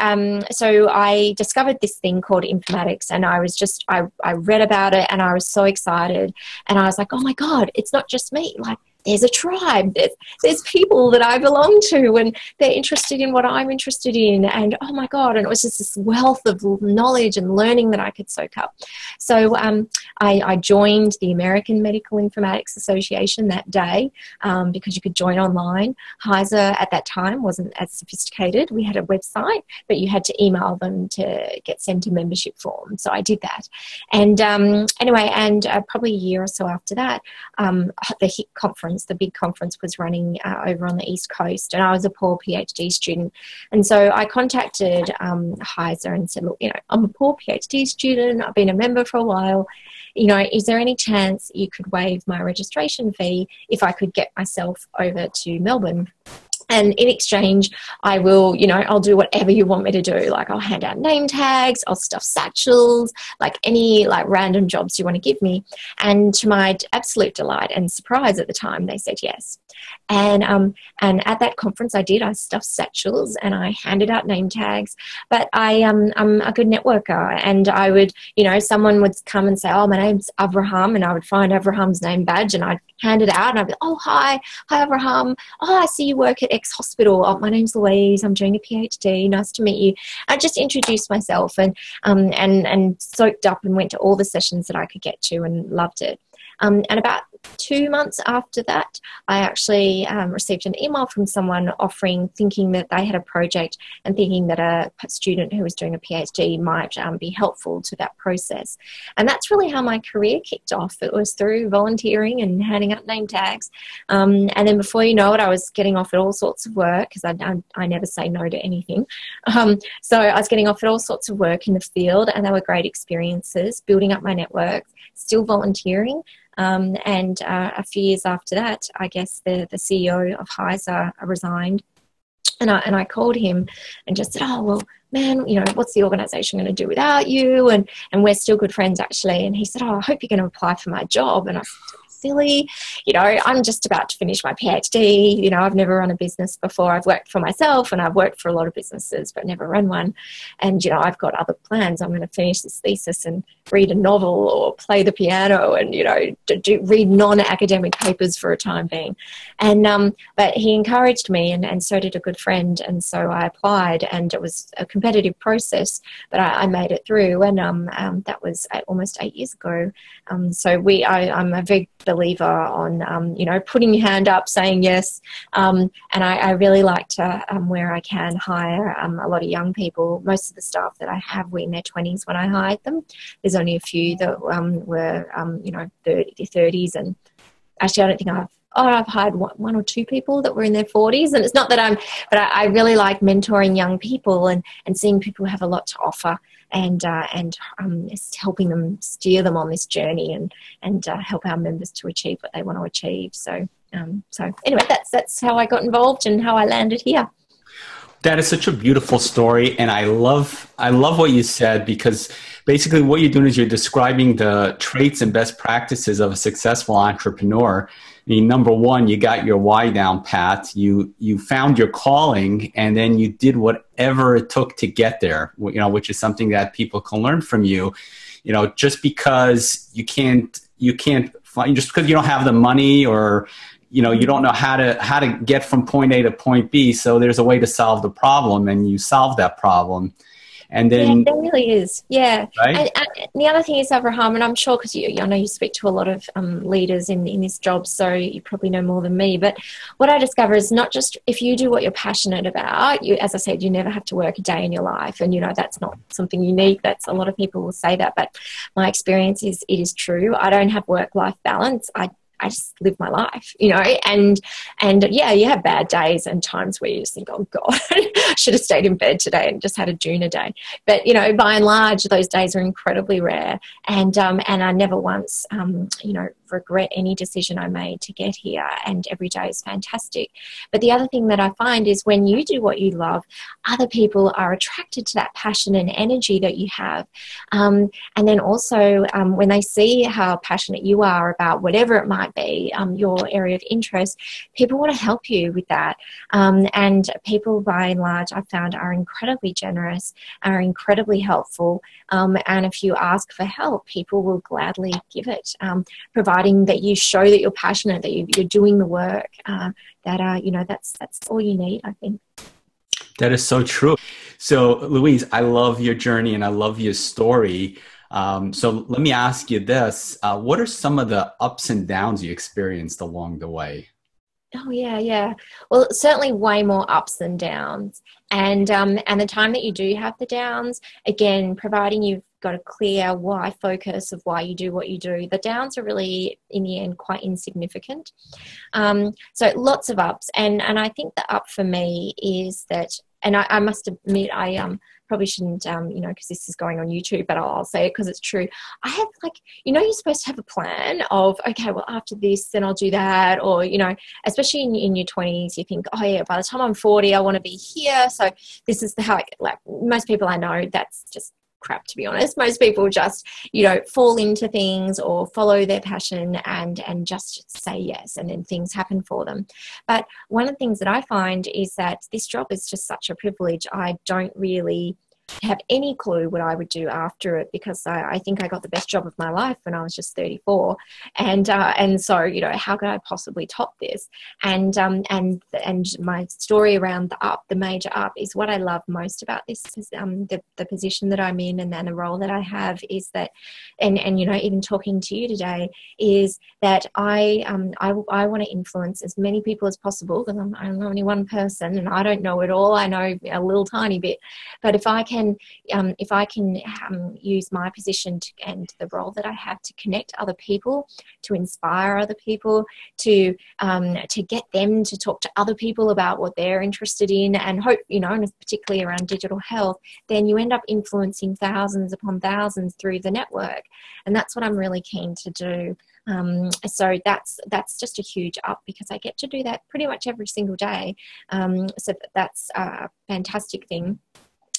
so I discovered this thing called informatics and I was just, I, I read about it and I was so excited and I was like, oh my God, it's not just me. Like, there's a tribe there's, there's people that i belong to and they're interested in what i'm interested in and oh my god and it was just this wealth of knowledge and learning that i could soak up. So um, I, I, joined the american medical informatics association that day um, because you could join online. HISA at that time wasn't as sophisticated. We had a website but you had to email them to get sent a membership form so i did that. And um, anyway and uh, probably a year or so after that um, the HIC conference conference, the big conference was running uh, over on the East Coast, and I was a poor PhD student. And so I contacted um, HISA and said, Look, you know, I'm a poor PhD student, I've been a member for a while. You know, is there any chance you could waive my registration fee if I could get myself over to Melbourne and in exchange i will you know i'll do whatever you want me to do. Like i'll hand out name tags i'll stuff satchels like any like random jobs you want to give me. And to my absolute delight and surprise at the time they said yes. And um, and at that conference I did I stuffed satchels and I handed out name tags. But I um, I'm a good networker. And I would you know someone would come and say oh my name's Avraham and I would find Avraham's name badge and I'd hand it out and I'd be oh hi. Hi Abraham. oh I see you work at X hospital. Oh my name's Louise. I'm doing a PhD nice to meet you. I just introduced myself and um, and and soaked up and went to all the sessions that I could get to and loved it. Um, and about two months after that, I actually um, received an email from someone offering, thinking that they had a project and thinking that a student who was doing a PhD might um, be helpful to that process. And that's really how my career kicked off. It was through volunteering and handing out name tags. Um, and then before you know it, I was getting off at all sorts of work because I, I, I, never say no to anything. Um, so I was getting off at all sorts of work in the field, and they were great experiences, building up my network, still volunteering. Um, and uh, a few years after that, I guess the, the CEO of HISA resigned. And I, and I called him and just said, Oh, well, man, you know, what's the organization going to do without you? And, and we're still good friends, actually. And he said, Oh, I hope you're going to apply for my job. And I said, silly. You know, I'm just about to finish my PhD. You know, I've never run a business before. I've worked for myself and I've worked for a lot of businesses, but never run one. And, you know, I've got other plans. I'm going to finish this thesis and read a novel or play the piano and, you know, do, read non academic papers for a time being. And, um, but he encouraged me and, and so did a good friend. And so I applied and it was a competitive process, but I, I made it through. And um, um, that was almost eight years ago. Um, so we, I, I'm a very believer on um, you know putting your hand up, saying yes, um, and I, I, really like to um, where I can hire um, a lot of young people. Most of the staff that I have were in their twenties when I hired them. There's only a few that um, were you know 30, 30s, and actually I don't think I've oh, I've hired one, or two people that were in their 40s. And it's not that I'm, but I, I, really like mentoring young people and, and seeing people have a lot to offer and uh, and um, helping them steer them on this journey and and uh, help our members to achieve what they want to achieve. So um, so anyway, that's that's how I got involved and how I landed here. That is such a beautiful story, and I love I love what you said because basically what you're doing is you're describing the traits and best practices of a successful entrepreneur I mean, number one, you got your why down pat. You you found your calling, and then you did whatever it took to get there. You know, which is something that people can learn from you. You know, just because you can't you can't find just because you don't have the money or you know you don't know how to how to get from point A to point B. So there's a way to solve the problem, and you solve that problem and then yeah, there really is. Yeah. Right? and, and, the other thing is abraham and i'm sure because you i know you speak to a lot of um, leaders in, in this job so you probably know more than me. But what i discover is not just if you do what you're passionate about you as i said you never have to work a day in your life. And you know that's not something unique. That's a lot of people will say that. But my experience is it is true. I don't have work life balance. I I just live my life, you know, and and yeah, you have bad days and times where you just think, oh God, I should have stayed in bed today and just had a doona day. But you know, by and large, those days are incredibly rare, and um, and I never once, um, you know, regret any decision I made to get here, and every day is fantastic. But the other thing that I find is when you do what you love, other people are attracted to that passion and energy that you have, um, and then also um, when they see how passionate you are about whatever it might be, um, your area of interest, people want to help you with that. Um, and people, by and large, I've found are incredibly generous, are incredibly helpful. Um, and if you ask for help, people will gladly give it, um, that you show that you're passionate, that you, are doing the work. Uh, that uh, you know, that's that's all you need, I think. That is so true. So, Louise, I love your journey and I love your story. Um, so let me ask you this: uh, What are some of the ups and downs you experienced along the way? Oh yeah, yeah. Well, certainly way more ups than downs, and um, and the time that you do have the downs, again, providing you've got a clear why focus of why you do what you do, the downs are really in the end quite insignificant. Um, so lots of ups, and and I think the up for me is that, and I, I must admit, I um probably shouldn't, um, you know, because this is going on YouTube, but I'll, I'll say it because it's true. I have like, you know, you're supposed to have a plan of, okay, well, after this, then I'll do that. Or, you know, especially in, in your 20s, you think, oh, yeah, by the time I'm 40, I want to be here. So this is the how, I, get like, most people I know, that's just crap to be honest. Most people just you know fall into things or follow their passion and and just say yes and then things happen for them. But one of the things that i find is that this job is just such a privilege. I don't really have any clue what I would do after it because I, I think I got the best job of my life when I was just 34, and uh, and so you know how could I possibly top this? And um, and and my story around the up, the major up, is what I love most about this. Is, um, the the position that I'm in and then the role that I have is that, and and you know even talking to you today is that I um I I want to influence as many people as possible because I'm, I'm only one person and I don't know it all. I know a little tiny bit, but if I can um, if I can um, use my position to, and the role that I have to connect other people, to inspire other people, to um, to get them to talk to other people about what they're interested in, and hope you know, and particularly around digital health, then you end up influencing thousands upon thousands through the network, and that's what I'm really keen to do. Um, so that's that's just a huge up because I get to do that pretty much every single day. Um, so that's a fantastic thing.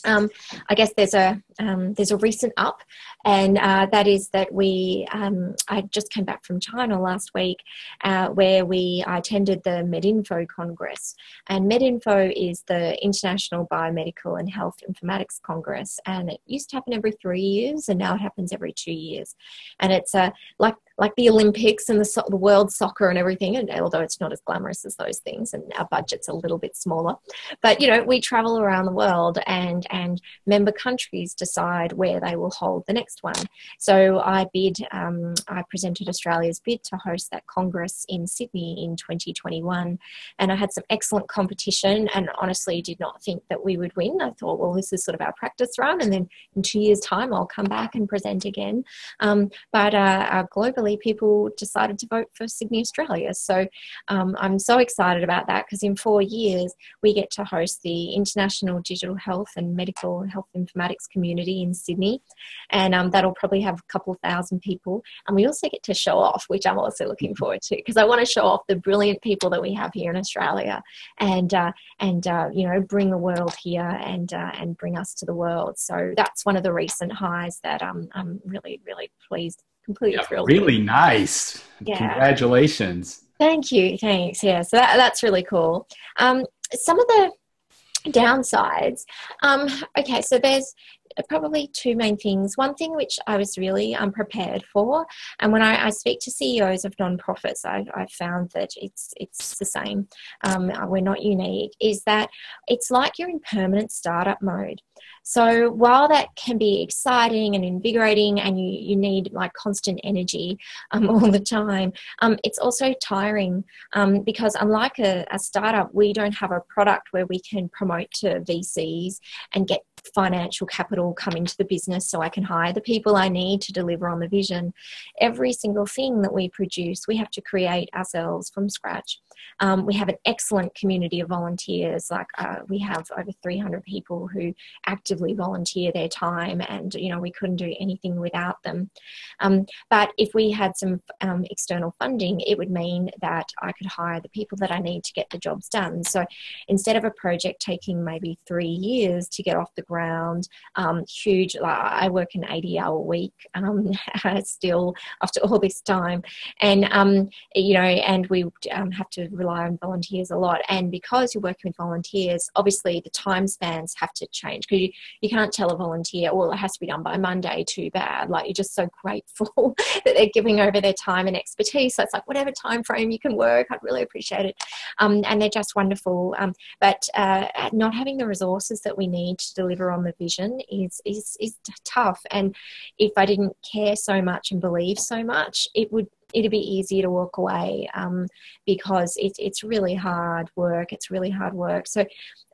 Um, I guess there's a um, there's a recent up, and uh, that is that we um, I just came back from China last week, uh, where we I attended the MedInfo Congress, and MedInfo is the International Biomedical and Health Informatics Congress, and it used to happen every three years, and now it happens every two years, and it's a uh, like like the Olympics and the, so- the world soccer and everything. And although it's not as glamorous as those things, and our budget's a little bit smaller, but you know we travel around the world, and and member countries decide where they will hold the next one. So I bid, um, I presented Australia's bid to host that congress in Sydney in 2021, and I had some excellent competition, and honestly did not think that we would win. I thought, well, this is sort of our practice run, and then in two years' time I'll come back and present again. Um, but uh, uh people decided to vote for Sydney, Australia. So um, I'm so excited about that because in four years we get to host the International Digital Health and Medical Health Informatics Community in Sydney, and um, that'll probably have a couple thousand people. And we also get to show off, which I'm also looking forward to because I want to show off the brilliant people that we have here in Australia, and uh, and uh, you know bring the world here and uh, and bring us to the world. So that's one of the recent highs that um, I'm really really pleased completely yeah, thrilled. Really nice. Yeah. Congratulations. Thank you. Thanks. Yeah. So that, that's really cool. Um, some of the downsides. Um, okay, so there's probably two main things. One thing which I was really unprepared for, and when I, I speak to CEOs of nonprofits, I've, I've found that it's it's the same. Um, we're not unique. Is that it's like you're in permanent startup mode. So while that can be exciting and invigorating, and you you need like constant energy um, all the time, um, it's also tiring um, because unlike a, a startup, we don't have a product where we can promote to VCs and get financial capital come into the business so I can hire the people I need to deliver on the vision. Every single thing that we produce, we have to create ourselves from scratch. Um, we have an excellent community of volunteers. Like uh, we have over 300 people who actively volunteer their time, and you know we couldn't do anything without them. Um, but if we had some um, external funding, it would mean that I could hire the people that I need to get the jobs done. So instead of a project taking maybe three years to get off the ground, um, huge. Like I work an 80-hour week um, still after all this time, and um, you know, and we have to rely on volunteers a lot. And because you're working with volunteers, obviously the time spans have to change because you, you can't tell a volunteer, well, it has to be done by Monday, too bad. Like you're just so grateful that they're giving over their time and expertise. So it's like whatever time frame you can work, I'd really appreciate it. Um, and they're just wonderful. Um, but uh, not having the resources that we need to deliver on the vision is, is, is tough. And if I didn't care so much and believe so much, it would it'd be easier to walk away um, because it's it's really hard work. It's really hard work. So.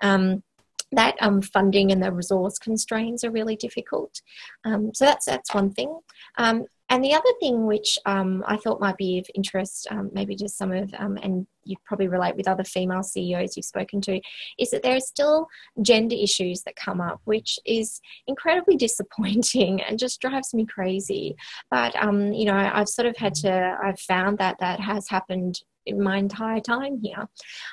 Um, that um, funding and the resource constraints are really difficult. Um, so that's that's one thing. Um, and the other thing which um, I thought might be of interest, um, maybe to some of, um, and you probably relate with other female CEOs you've spoken to, is that there are still gender issues that come up, which is incredibly disappointing and just drives me crazy. But, um, you know, I've sort of had to, I've found that that has happened my entire time here.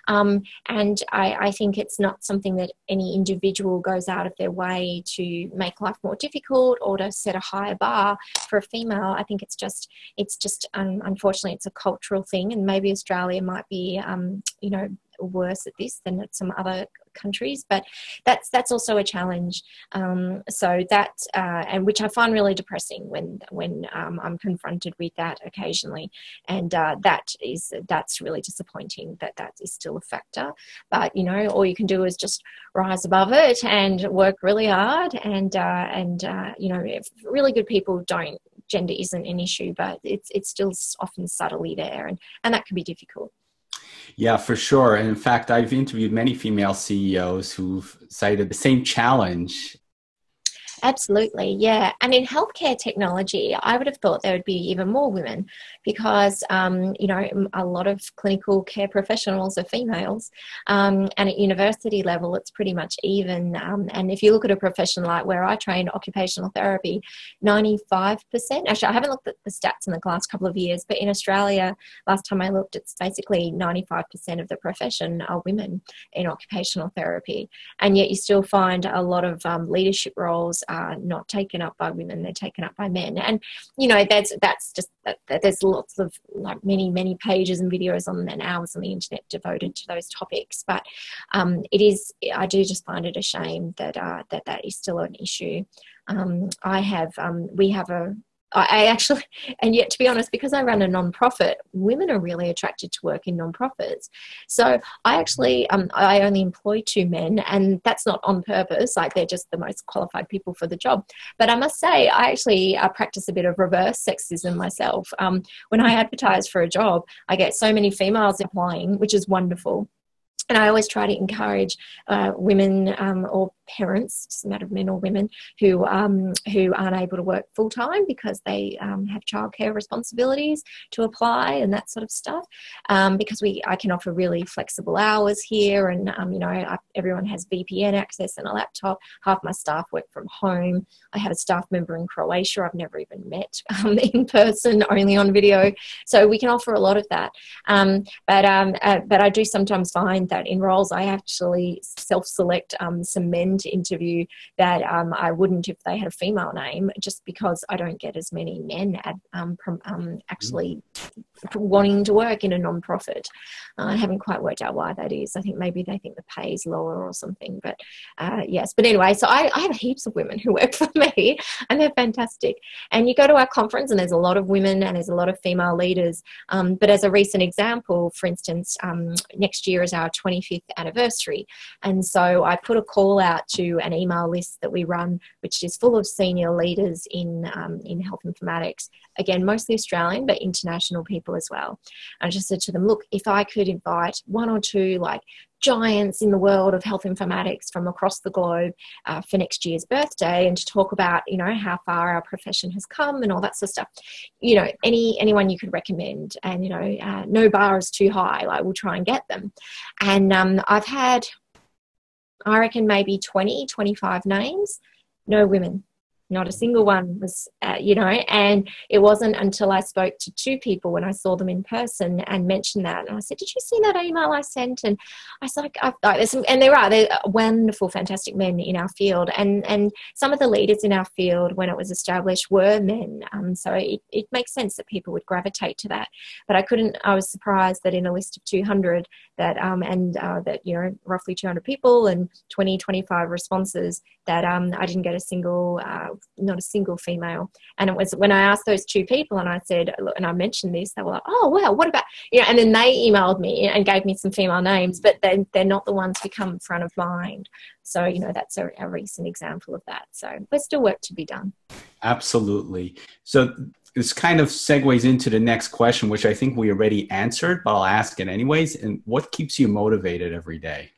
Um, and I, I, think it's not something that any individual goes out of their way to make life more difficult or to set a higher bar for a female. I think it's just, it's just, um, unfortunately, it's a cultural thing, and maybe Australia might be, um, you know, worse at this than at some other countries, but that's that's also a challenge. Um, so that uh, and which I find really depressing when when um, I'm confronted with that occasionally, and uh, that is that's really disappointing that that is still a factor. But you know, all you can do is just rise above it and work really hard, and uh, and uh, you know, really good people don't gender isn't an issue, but it's it's still often subtly there, and and that can be difficult. Yeah, for sure. And in fact, I've interviewed many female CEOs who've cited the same challenge Absolutely, yeah. And in healthcare technology, I would have thought there would be even more women because, um, you know, a lot of clinical care professionals are females. Um, and at university level, it's pretty much even. Um, and if you look at a profession like where I train, occupational therapy, 95%, actually, I haven't looked at the stats in the last couple of years, but in Australia, last time I looked, it's basically 95% of the profession are women in occupational therapy. And yet you still find a lot of um, leadership roles are not taken up by women; they're taken up by men. And you know, that's that's just that, that there's lots of like many many pages and videos on and hours on the internet devoted to those topics. But um, it is, I do just find it a shame that uh, that that is still an issue. Um, I have, um, we have a, I actually, and yet to be honest, because I run a non-profit, women are really attracted to work in non-profits. So I actually, um, I only employ two men, and that's not on purpose. Like they're just the most qualified people for the job. But I must say, I actually uh, practice a bit of reverse sexism myself. Um, when I advertise for a job, I get so many females applying, which is wonderful and I always try to encourage uh, women um, or parents, doesn't matter of men or women, who um, who aren't able to work full time because they um, have childcare responsibilities to apply and that sort of stuff. Um, because we, I can offer really flexible hours here, and um, you know, I, everyone has VPN access and a laptop. Half my staff work from home. I have a staff member in Croatia I've never even met um, in person, only on video. So we can offer a lot of that. Um, but uh, but I do sometimes find that in roles I actually self-select some men to interview that um, I wouldn't if they had a female name, just because I don't get as many men at, um, um, actually wanting to work in a non-profit. Uh, I haven't quite worked out why that is. I think maybe they think the pay is lower or something. But uh, yes, but anyway, so I, I, have heaps of women who work for me, and they're fantastic. And you go to our conference, and there's a lot of women and there's a lot of female leaders. Um, but as a recent example, for instance, um, next year is our 25th anniversary, and so I put a call out to an email list that we run, which is full of senior leaders in um, in health informatics. Again, mostly Australian, but international people as well. I just said to them, look, if I could invite one or two like giants in the world of health informatics from across the globe uh, for next year's birthday and to talk about you know how far our profession has come and all that sort of stuff you know any anyone you could recommend and you know uh, no bar is too high like we'll try and get them and um, i've had I reckon maybe 20, 25 names, no women not a single one was uh, you know and it wasn't until i spoke to two people when i saw them in person and mentioned that and i said did you see that email i sent? And i was like, there's some, and there are they're wonderful fantastic men in our field and and some of the leaders in our field when it was established were men um, so it, it makes sense that people would gravitate to that but i couldn't i was surprised that in a list of 200 that um, and uh, that you know roughly 200 people and 20 25 responses that um, i didn't get a single uh, not a single female. And it was when I asked those two people and I said, and I mentioned this, they were like, oh, wow, what about, you know, and then they emailed me and gave me some female names, but they, they're not the ones who come front of mind. So, you know, that's a, a recent example of that. So there's still work to be done. Absolutely. So this kind of segues into the next question, which I think we already answered, but I'll ask it anyways. And what keeps you motivated every day?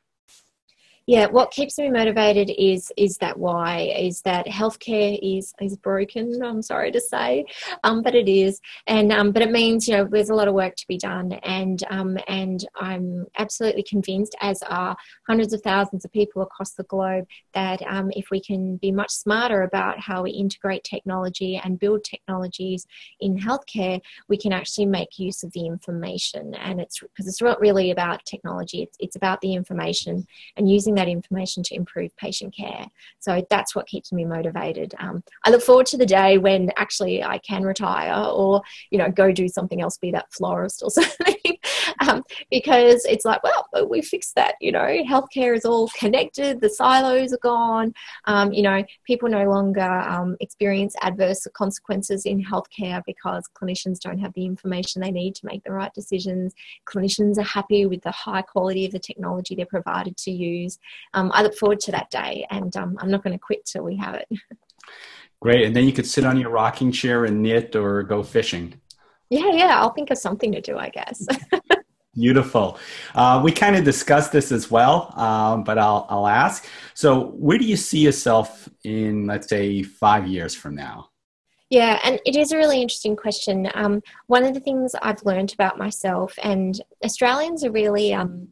Yeah, what keeps me motivated is is that why is that healthcare is is broken. I'm sorry to say, um, but it is, and um, but it means you know there's a lot of work to be done, and um, and I'm absolutely convinced, as are hundreds of thousands of people across the globe, that um, if we can be much smarter about how we integrate technology and build technologies in healthcare, we can actually make use of the information, and it's because it's not really about technology; it's it's about the information and using that information to improve patient care. So that's what keeps me motivated. Um, I look forward to the day when actually I can retire or, you know, go do something else, be that florist or something. um, because it's like, well, we fixed that. You know, healthcare is all connected, the silos are gone. Um, you know, people no longer um, experience adverse consequences in healthcare because clinicians don't have the information they need to make the right decisions. Clinicians are happy with the high quality of the technology they're provided to use. Um, I look forward to that day, and um, I'm not going to quit till we have it. Great. And then you could sit on your rocking chair and knit or go fishing. Yeah, yeah. I'll think of something to do, I guess. Beautiful. Uh, we kind of discussed this as well, um, but I'll, I'll ask. So, where do you see yourself in, let's say, five years from now? Yeah, and it is a really interesting question. Um, one of the things I've learned about myself, and Australians are really um,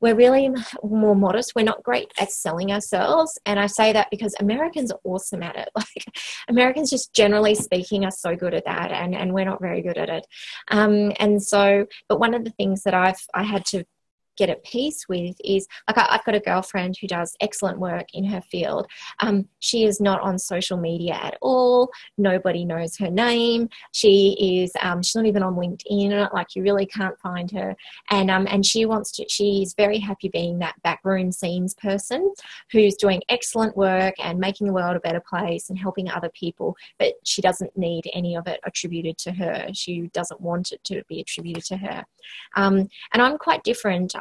we're really more modest. We're not great at selling ourselves. And I say that because Americans are awesome at it. Like Americans just generally speaking are so good at that and, and we're not very good at it. Um, and so, but one of the things that I've, I had to get at peace with is like I, have got a girlfriend who does excellent work in her field. Um, she is not on social media at all. Nobody knows her name. She is um, she's not even on LinkedIn. Like you really can't find her. And um, and she wants to. She's very happy being that backroom scenes person who's doing excellent work and making the world a better place and helping other people. But she doesn't need any of it attributed to her. She doesn't want it to be attributed to her. Um, and I'm quite different.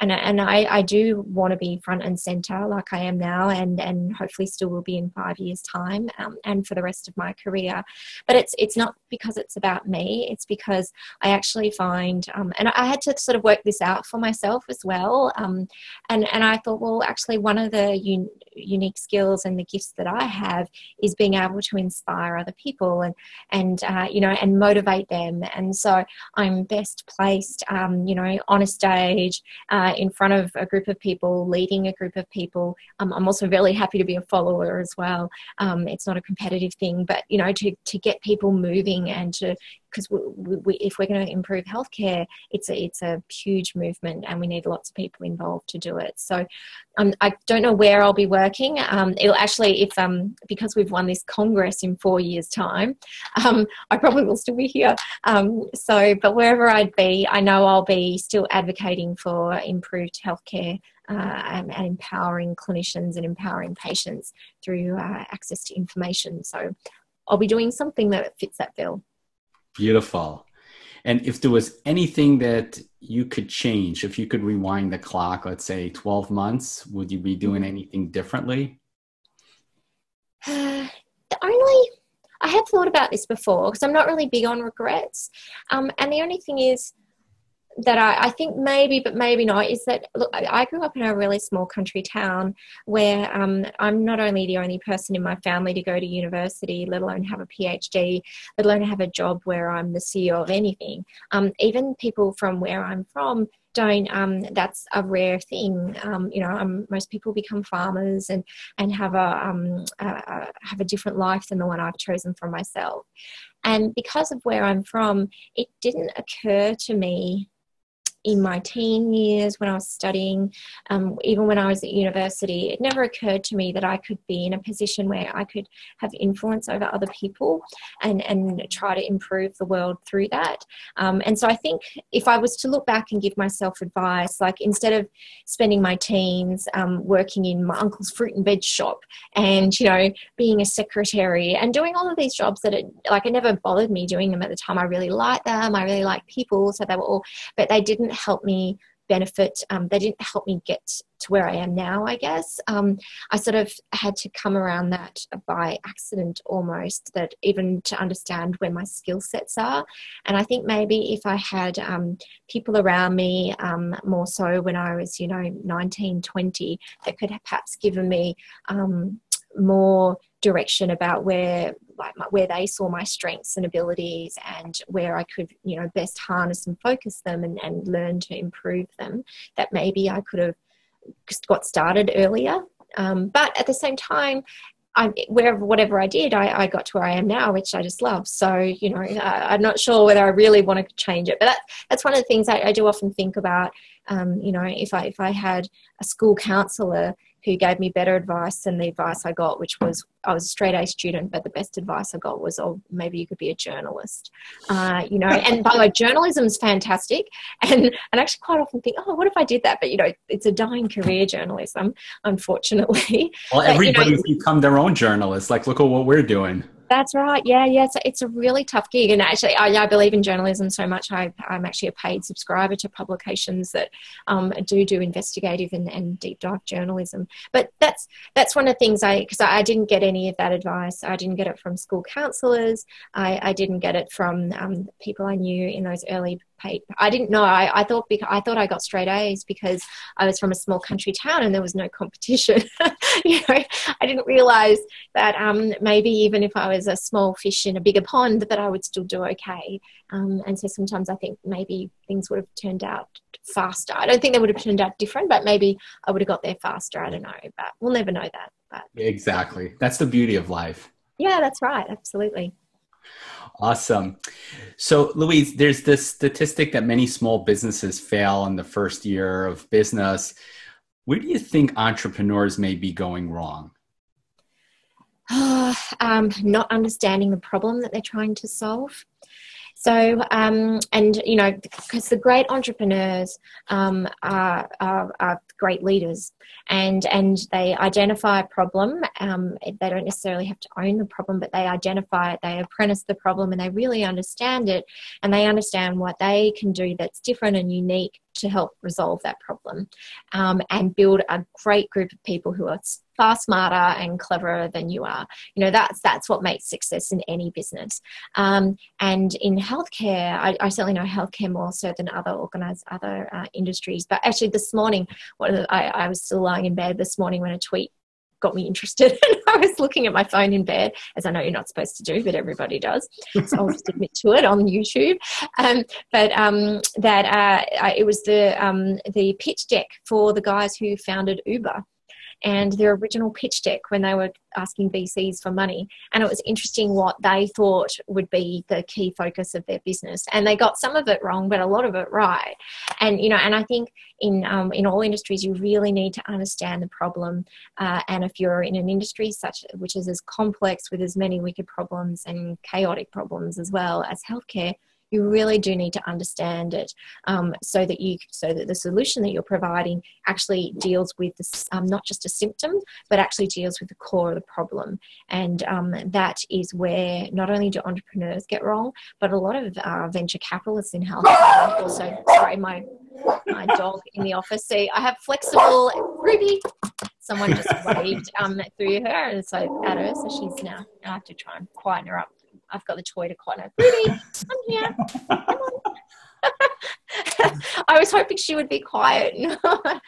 And and I, I do want to be front and center like I am now, and and hopefully still will be in five years' time, um, and for the rest of my career. But it's it's not because it's about me. It's because I actually find, um, and I had to sort of work this out for myself as well. Um, and and I thought, well, actually, one of the un- unique skills and the gifts that I have is being able to inspire other people and and uh, you know and motivate them. And so I'm best placed, um, you know, on a stage uh, in front of a group of people, leading a group of people. Um, I'm also really happy to be a follower as well. Um, it's not a competitive thing, but you know, to to get people moving and to because we, we, if we're going to improve healthcare, it's a, it's a huge movement and we need lots of people involved to do it. So um, I don't know where I'll be working. Um, it'll actually, if um, because we've won this Congress in four years' time, um, I probably will still be here. Um, so, but wherever I'd be, I know I'll be still advocating for improved healthcare uh, and, and, empowering clinicians and empowering patients through uh, access to information. So I'll be doing something that fits that bill. Beautiful. And if there was anything that you could change, if you could rewind the clock, let's say 12 months, would you be doing anything differently? The only, I have thought about this before because I'm not really big on regrets. Um, and the only thing is, that I, I, think maybe, but maybe not, is that look, I grew up in a really small country town where um, I'm not only the only person in my family to go to university, let alone have a PhD, let alone have a job where I'm the CEO of anything. Um, even people from where I'm from don't um, that's a rare thing um, you know um, most people become farmers and and have a, um, a, have a different life than the one I've chosen for myself and because of where I'm from it didn't occur to me in my teen years when I was studying, um, even when I was at university, it never occurred to me that I could be in a position where I could have influence over other people and, and try to improve the world through that. Um, and so I think if I was to look back and give myself advice, like instead of spending my teens um, working in my uncle's fruit and veg shop and, you know, being a secretary and doing all of these jobs that it, like it never bothered me doing them at the time. I really liked them. I really liked people. So they were all, but they didn't help me benefit. Um, they didn't help me get to where I am now, I guess. Um, I sort of had to come around that by accident almost, that even to understand where my skill sets are. And I think maybe if I had um, people around me um, more so when I was, you know, 19, 20, that could have perhaps given me um, more direction about where like my, where they saw my strengths and abilities and where I could you know best harness and focus them and, and learn to improve them that maybe I could have got started earlier um, but at the same time I, wherever, whatever I did, I, I, got to where I am now, which I just love. So, you know, I, am not sure whether I really want to change it, but that, that's one of the things I, I do often think about. Um, you know, if I, if I had a school counselor who gave me better advice than the advice I got, which was I was a straight A student, but the best advice I got was, oh, maybe you could be a journalist. Uh, you know, and by the way, journalism is fantastic. And, and I actually quite often think, oh, what if I did that? But, you know, it's a dying career, journalism, unfortunately. Well, everybody's but, you know, become their own journalist. Like, look at what we're doing. That's right. Yeah, yeah. It's a, it's a really tough gig. And actually, I, I believe in journalism so much. I, am actually a paid subscriber to publications that um, do do investigative and, and, deep dive journalism. But that's that's one of the things I because I, I, didn't get any of that advice. I didn't get it from school counselors. I, I didn't get it from um, people I knew in those early paid. I didn't know. I, I thought because I thought I got straight A's because I was from a small country town and there was no competition. you know, I didn't realize that um, maybe even if I was a small fish in a bigger pond, that I would still do okay. Um, and so sometimes I think maybe things would have turned out faster. I don't think they would have turned out different, but maybe I would have got there faster. I don't know, but we'll never know that. But exactly, that's the beauty of life. Yeah, that's right. Absolutely. Awesome. So, Louise, there's this statistic that many small businesses fail in the first year of business. Where do you think entrepreneurs may be going wrong? um, not understanding the problem that they're trying to solve. So, um, and you know, because the great entrepreneurs um, are, are, are, great leaders, and and they identify a problem. Um, they don't necessarily have to own the problem, but they identify it. They apprentice the problem, and they really understand it, and they understand what they can do that's different and unique to help resolve that problem um, and build a great group of people who are far smarter and cleverer than you are. You know that's that's what makes success in any business. Um, and in healthcare I, I, certainly know healthcare more so than other organized other uh, industries but actually this morning I, I was still lying in bed this morning when a tweet got me interested. And I was looking at my phone in bed, as I know you're not supposed to do, but everybody does. So I'll just admit to it on YouTube. Um, but um, that uh, it was the um, the pitch deck for the guys who founded Uber and their original pitch deck when they were asking VCs for money. And it was interesting what they thought would be the key focus of their business. And they got some of it wrong, but a lot of it right. And, you know, and I think in, um, in all industries, you really need to understand the problem. Uh, and if you're in an industry such, which is as complex with as many wicked problems and chaotic problems as well as healthcare, you really do need to understand it um, so that you so that the solution that you're providing actually deals with this, um, not just a symptom but actually deals with the core of the problem. And um, that is where not only do entrepreneurs get wrong but a lot of uh, venture capitalists in health also sorry my my dog in the office. See i have flexible ruby. Someone just waved um, through her and so at her so she's now i have to try and quieten her up I've got the toy to corner. Ruby, come here. Come I was hoping she would be quiet.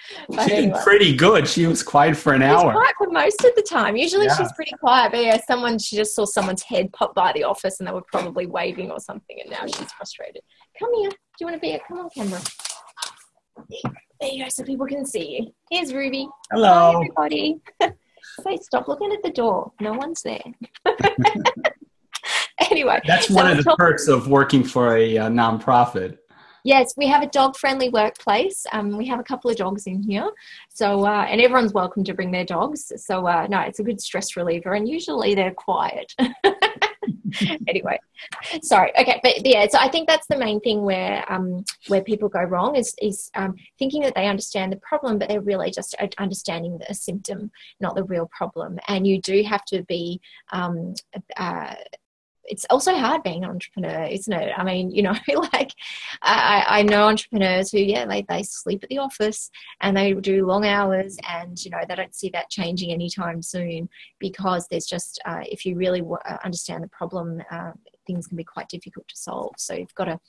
she did pretty good. She was quiet for an hour. quiet for most of the time. Usually yeah. she's pretty quiet, but yeah, someone she just saw someone's head pop by the office and they were probably waving or something, and now she's frustrated. Come here. Do you want to be a come on camera? There you go, so people can see you. Here's Ruby. Hello, Hi, everybody. Say, stop looking at the door. No one's there. anyway, that's so one of the talking- perks of working for a uh, nonprofit. Yes, we have a dog friendly workplace. Um, we have a couple of dogs in here. So, uh, and everyone's welcome to bring their dogs. So, uh, no, it's a good stress reliever, and usually they're quiet. anyway, sorry. Okay, but yeah, so I think that's the main thing where um, where people go wrong is is um, thinking that they understand the problem, but they're really just understanding the symptom, not the real problem. And you do have to be um, uh, it's also hard being an entrepreneur, isn't it? I mean, you know, like I, I know entrepreneurs who, yeah, they, they sleep at the office and they do long hours and, you know, they don't see that changing anytime soon because there's just, uh, if you really w- uh, understand the problem, uh, things can be quite difficult to solve. So you've got to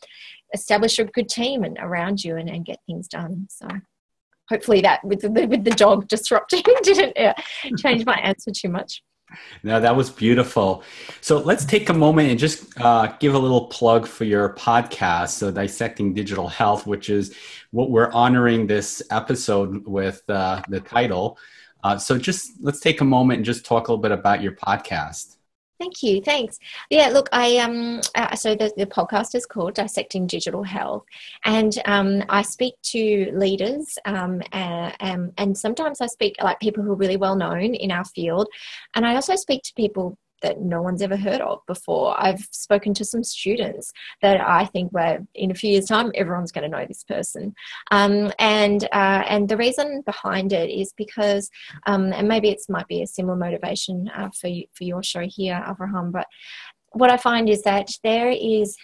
establish a good team and around you and, and get things done. So hopefully that with the, with the dog disrupting didn't uh, change my answer too much. No, that was beautiful. So let's take a moment and just uh, give a little plug for your podcast, so Dissecting Digital Health, which is what we're honoring this episode with uh, the title. Uh, so just let's take a moment and just talk a little bit about your podcast. Thank you. Thanks. Yeah, look, I um uh, so the, the podcast is called Dissecting Digital Health, and um, I speak to leaders um, uh, um, and sometimes I speak like people who are really well known in our field, and I also speak to people that no one's ever heard of before. I've spoken to some students that I think were in a few years' time, everyone's going to know this person. Um, and uh, and the reason behind it is because, um, and maybe it might be a similar motivation uh, for you, for your show here, Avraham. But what I find is that there is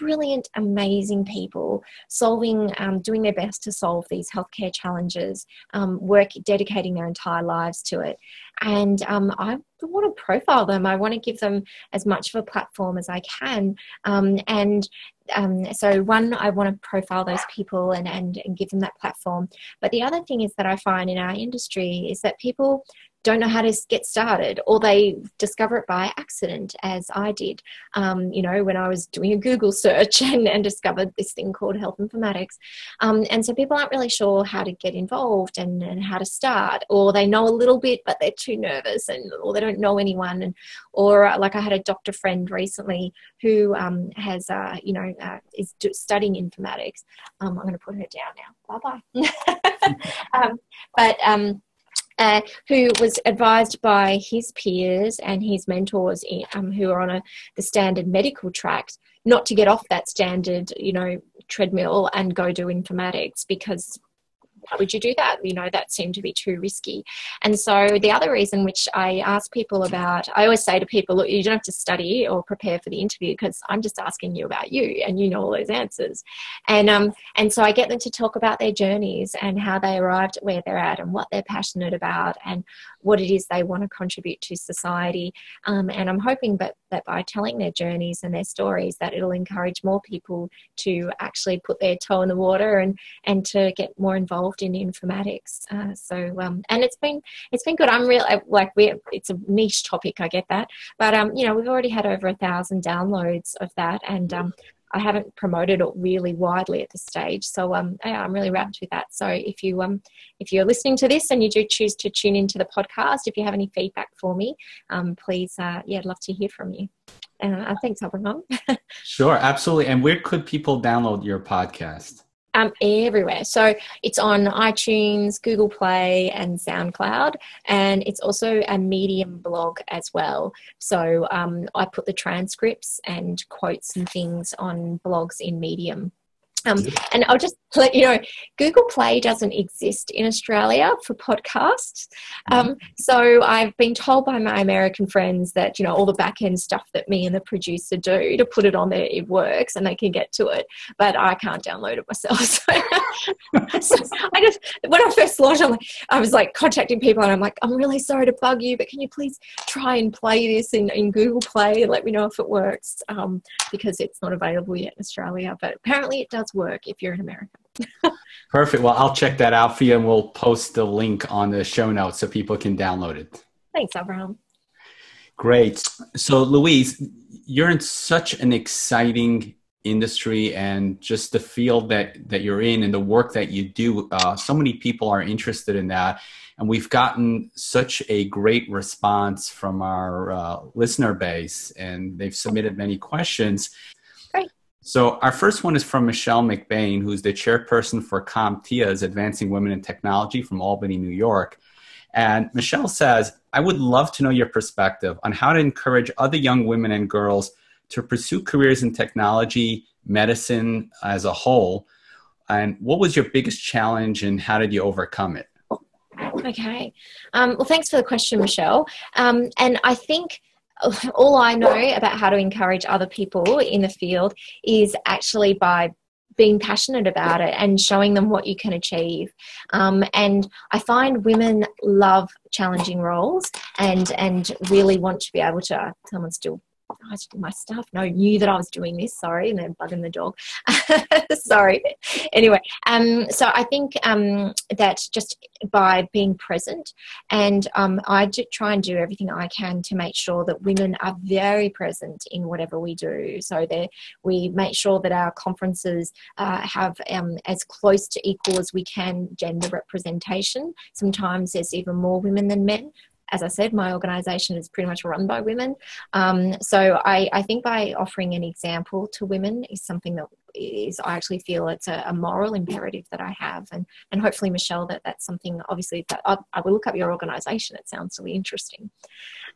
brilliant, amazing people solving, um, doing their best to solve these healthcare challenges, um, work, dedicating their entire lives to it. And um, I want to profile them. I want to give them as much of a platform as I can. Um, and um, so one i want to profile those people and, and and give them that platform but the other thing is that i find in our industry is that people don't know how to get started or they discover it by accident as i did. Um, you know when i was doing a google search and, and discovered this thing called health informatics. Um, and so people aren't really sure how to get involved and, and how to start or they know a little bit but they're too nervous and or they don't know anyone. And or uh, like i had a doctor friend recently who um, has uh, you know uh, is studying informatics. Um, i'm going to put her down now. Bye bye um, but um, uh, who was advised by his peers and his mentors in, um, who are on a, the standard medical track not to get off that standard, you know, treadmill and go do informatics because would you do that? You know, that seemed to be too risky. And so the other reason which I ask people about, I always say to people, look, you don't have to study or prepare for the interview because I'm just asking you about you and you know all those answers. And um and so I get them to talk about their journeys and how they arrived at where they're at and what they're passionate about and what it is they want to contribute to society. Um, and I'm hoping that, that by telling their journeys and their stories, that it'll encourage more people to actually put their toe in the water and, and to get more involved in informatics. Uh, so, um, and it's been, it's been good. I'm real like, we it's a niche topic, I get that. But, um, you know, we've already had over a thousand downloads of that. And um, I haven't promoted it really widely at this stage. So um, yeah, I'm really wrapped with that. So if you um, if you're listening to this and you do choose to tune into the podcast, if you have any feedback for me, um, please uh, yeah, I'd love to hear from you. And uh, thanks, Abraham. sure, absolutely. And where could people download your podcast? Um, everywhere. So it's on iTunes, Google Play, and SoundCloud, and it's also a Medium blog as well. So um, I put the transcripts and quotes and things on blogs in Medium. Um, and I'll just let you know, Google Play doesn't exist in Australia for podcasts. Um, so I've been told by my American friends that, you know, all the back end stuff that me and the producer do to put it on there, it works and they can get to it. But I can't download it myself. So, so I just, when I first launched, like, I was like contacting people and I'm like, I'm really sorry to bug you, but can you please try and play this in, in Google Play and let me know if it works? Um, because it's not available yet in Australia. But apparently it does work if you're in America. Perfect. Well, I'll check that out for you and we'll post the link on the show notes so people can download it. Thanks, Abraham. Great. So, Louise, you're in such an exciting industry and just the field that, that you're in and the work that you do. Uh, so many people are interested in that. And we've gotten such a great response from our uh, listener base, and they've submitted many questions. So our first one is from Michelle McBain, who's the chairperson for CompTIA's Advancing Women in Technology from Albany, New York. And Michelle says, I would love to know your perspective on how to encourage other young women and girls to pursue careers in technology, medicine as a whole. And what was your biggest challenge and how did you overcome it? Okay. Um, well, thanks for the question, Michelle. Um, and I think all I know about how to encourage other people in the field is actually by being passionate about it and showing them what you can achieve. Um, and I find women love challenging roles and and really want to be able to. Someone's still I was my stuff. No, knew that I was doing this. Sorry, and then bugging the dog. sorry. Anyway, um, so I think um, that just by being present, and um, I try and do everything I can to make sure that women are very present in whatever we do. So that we make sure that our conferences uh, have um, as close to equal as we can gender representation. Sometimes there's even more women than men as I said, my organisation is pretty much run by women. Um, so I, I, think by offering an example to women is something that is I actually feel it's a, a, moral imperative that I have, and and hopefully Michelle that that's something obviously that I, I will look up your organisation. It sounds really interesting.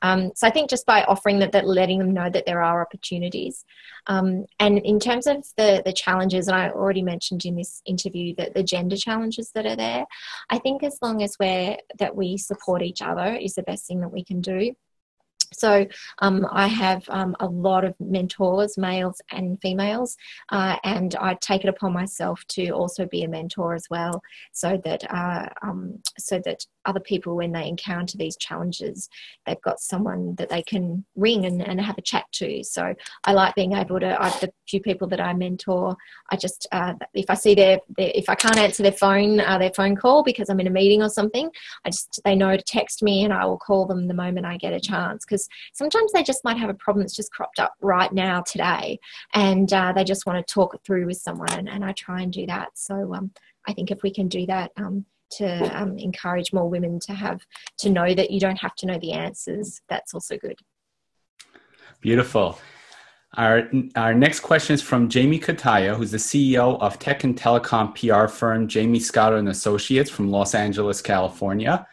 Um, so I think just by offering that, that letting them know that there are opportunities, um, and in terms of the the challenges, and I already mentioned in this interview that the gender challenges that are there. I think as long as we're that we support each other is the best thing that we can do. So um, I have um, a lot of mentors, males and females, uh, and I take it upon myself to also be a mentor as well, so that uh, um, so that other people, when they encounter these challenges, they've got someone that they can ring and, and have a chat to. So I like being able to. I've the few people that I mentor. I just uh, if I see their, their, if I can't answer their phone uh, their phone call because I'm in a meeting or something, I just they know to text me and I will call them the moment I get a chance because sometimes they just might have a problem that's just cropped up right now today, and uh, they just want to talk it through with someone, and, and I try and do that. So um, I think if we can do that. Um, to um, encourage more women to have to know that you don't have to know the answers that's also good beautiful our, our next question is from Jamie Kataya, who's the CEO of tech and telecom PR firm Jamie Scott and Associates from Los Angeles, California.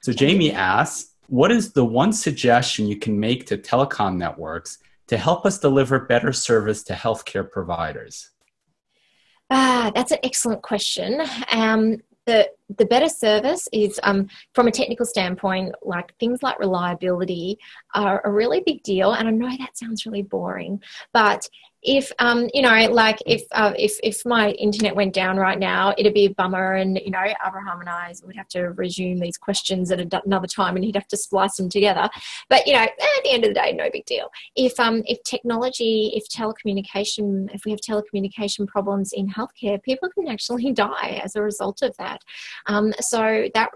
So Jamie asks, what is the one suggestion you can make to telecom networks to help us deliver better service to healthcare providers? Ah, that's an excellent question. Um, the the better service is um, from a technical standpoint like things like reliability are a really big deal and i know that sounds really boring but if um you know like if uh, if if my internet went down right now it'd be a bummer and you know abraham and i would have to resume these questions at another time and he'd have to splice them together. But you know at the end of the day no big deal. If um if technology if telecommunication if we have telecommunication problems in healthcare people can actually die as a result of that. Um, so that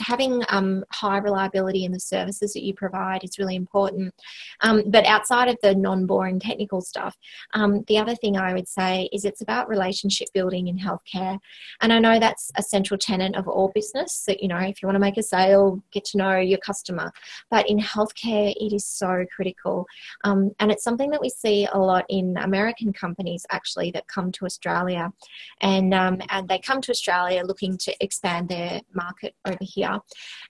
having um, high reliability in the services that you provide is really important. Um, but outside of the non-boring technical stuff um, the other thing I would say is it's about relationship building in healthcare. And I know that's a central tenet of all business that, you know, if you want to make a sale, get to know your customer. But in healthcare, it is so critical. Um, and it's something that we see a lot in American companies actually that come to Australia. And, um, and they come to Australia looking to expand their market over here.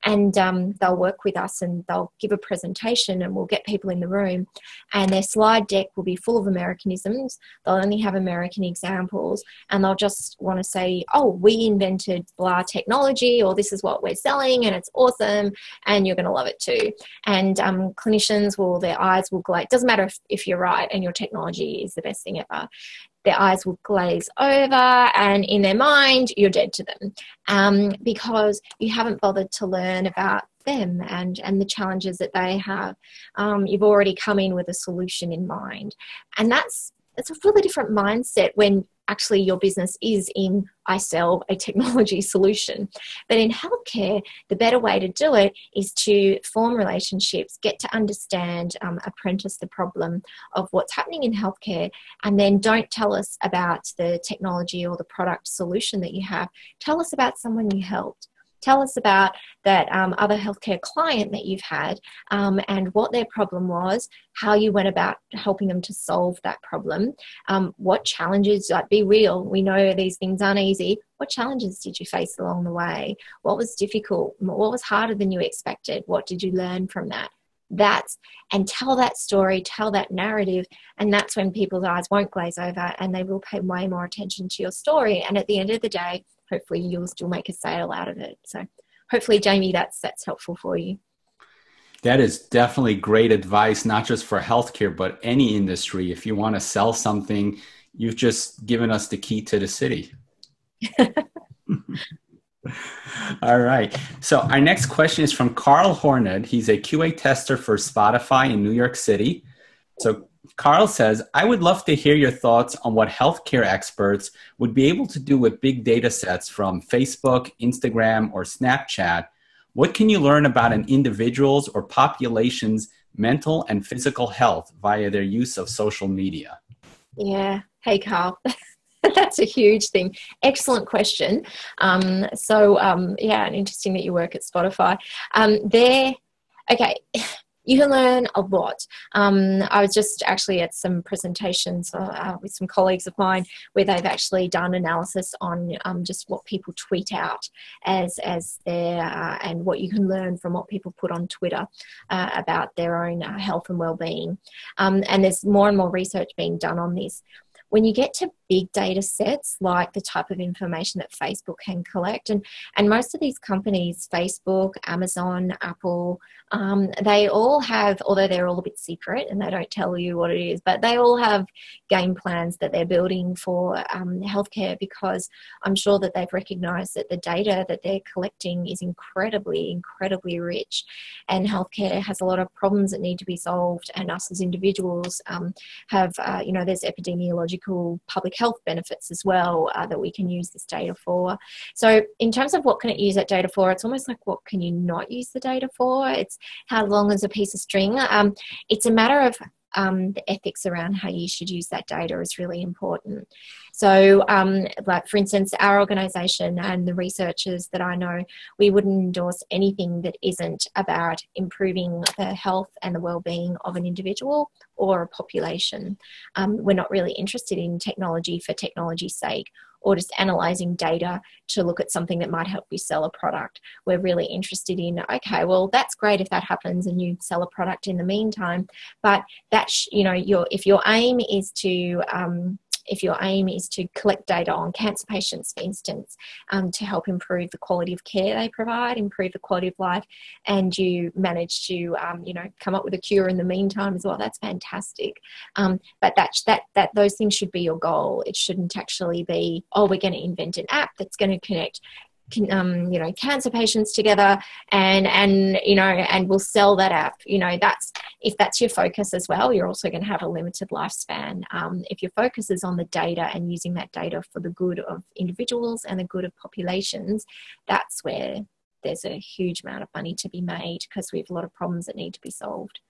And um, they'll work with us and they'll give a presentation and we'll get people in the room. And their slide deck will be full of American mechanisms. They'll only have American examples and they'll just want to say, oh, we invented blah technology or this is what we're selling and it's awesome and you're going to love it too. And um, clinicians will, their eyes will glaze. Doesn't matter if, if you're right and your technology is the best thing ever their eyes will glaze over and in their mind you're dead to them um, because you haven't bothered to learn about them and and the challenges that they have um, you've already come in with a solution in mind and that's it's a really different mindset when actually your business is in I sell a technology solution. But in healthcare, the better way to do it is to form relationships, get to understand, um, apprentice the problem of what's happening in healthcare, and then don't tell us about the technology or the product solution that you have. Tell us about someone you helped. Tell us about that um, other healthcare client that you've had um, and what their problem was, how you went about helping them to solve that problem, um, what challenges, like be real, we know these things aren't easy. What challenges did you face along the way? What was difficult? What was harder than you expected? What did you learn from that? that's and tell that story, tell that narrative, and that's when people's eyes won't glaze over and they will pay way more attention to your story. And at the end of the day, hopefully you'll still make a sale out of it. So hopefully, Jamie, that's that's helpful for you. That is definitely great advice, not just for healthcare, but any industry. If you want to sell something, you've just given us the key to the city. All right. So our next question is from Carl Horned. He's a QA tester for Spotify in New York City. So Carl says, I would love to hear your thoughts on what healthcare experts would be able to do with big data sets from Facebook, Instagram, or Snapchat. What can you learn about an individual's or population's mental and physical health via their use of social media? Yeah. Hey, Carl. That's a huge thing. Excellent question. Um, so, um, yeah, and interesting that you work at Spotify. Um, there, okay you can learn a lot. Um, I was just actually at some presentations uh, uh, with some colleagues of mine where they've actually done analysis on um, just what people tweet out as as their uh, and what you can learn from what people put on Twitter uh, about their own uh, health and well-being. Um, and there's more and more research being done on this when you get to big data sets like the type of information that Facebook can collect, and, and most of these companies, Facebook, Amazon, Apple, um, they all have, although they're all a bit secret and they don't tell you what it is, but they all have game plans that they're building for um, healthcare because I'm sure that they've recognized that the data that they're collecting is incredibly, incredibly rich. And healthcare has a lot of problems that need to be solved, and us as individuals um, have, uh, you know, there's epidemiological public health benefits as well uh, that we can use this data for. So, in terms of what can it use that data for, it's almost like what can you not use the data for? It's how long is a piece of string. Um, it's a matter of um, the ethics around how you should use that data is really important. So, um, like for instance, our organisation and the researchers that I know, we wouldn't endorse anything that isn't about improving the health and the well-being of an individual or a population. Um, we're not really interested in technology for technology's sake or just analyzing data to look at something that might help you sell a product. We're really interested in, okay, well, that's great if that happens and you sell a product in the meantime, but that, sh- you know, your, if your aim is to, um, if your aim is to collect data on cancer patients, for instance, um, to help improve the quality of care they provide, improve the quality of life, and you manage to, um, you know, come up with a cure in the meantime as well, that's fantastic. Um, but that that that those things should be your goal. It shouldn't actually be, oh, we're going to invent an app that's going to connect um, you know cancer patients together and and you know and we'll sell that app. You know that's if that's your focus as well you're also going to have a limited lifespan. Um, if your focus is on the data and using that data for the good of individuals and the good of populations that's where there's a huge amount of money to be made because we have a lot of problems that need to be solved.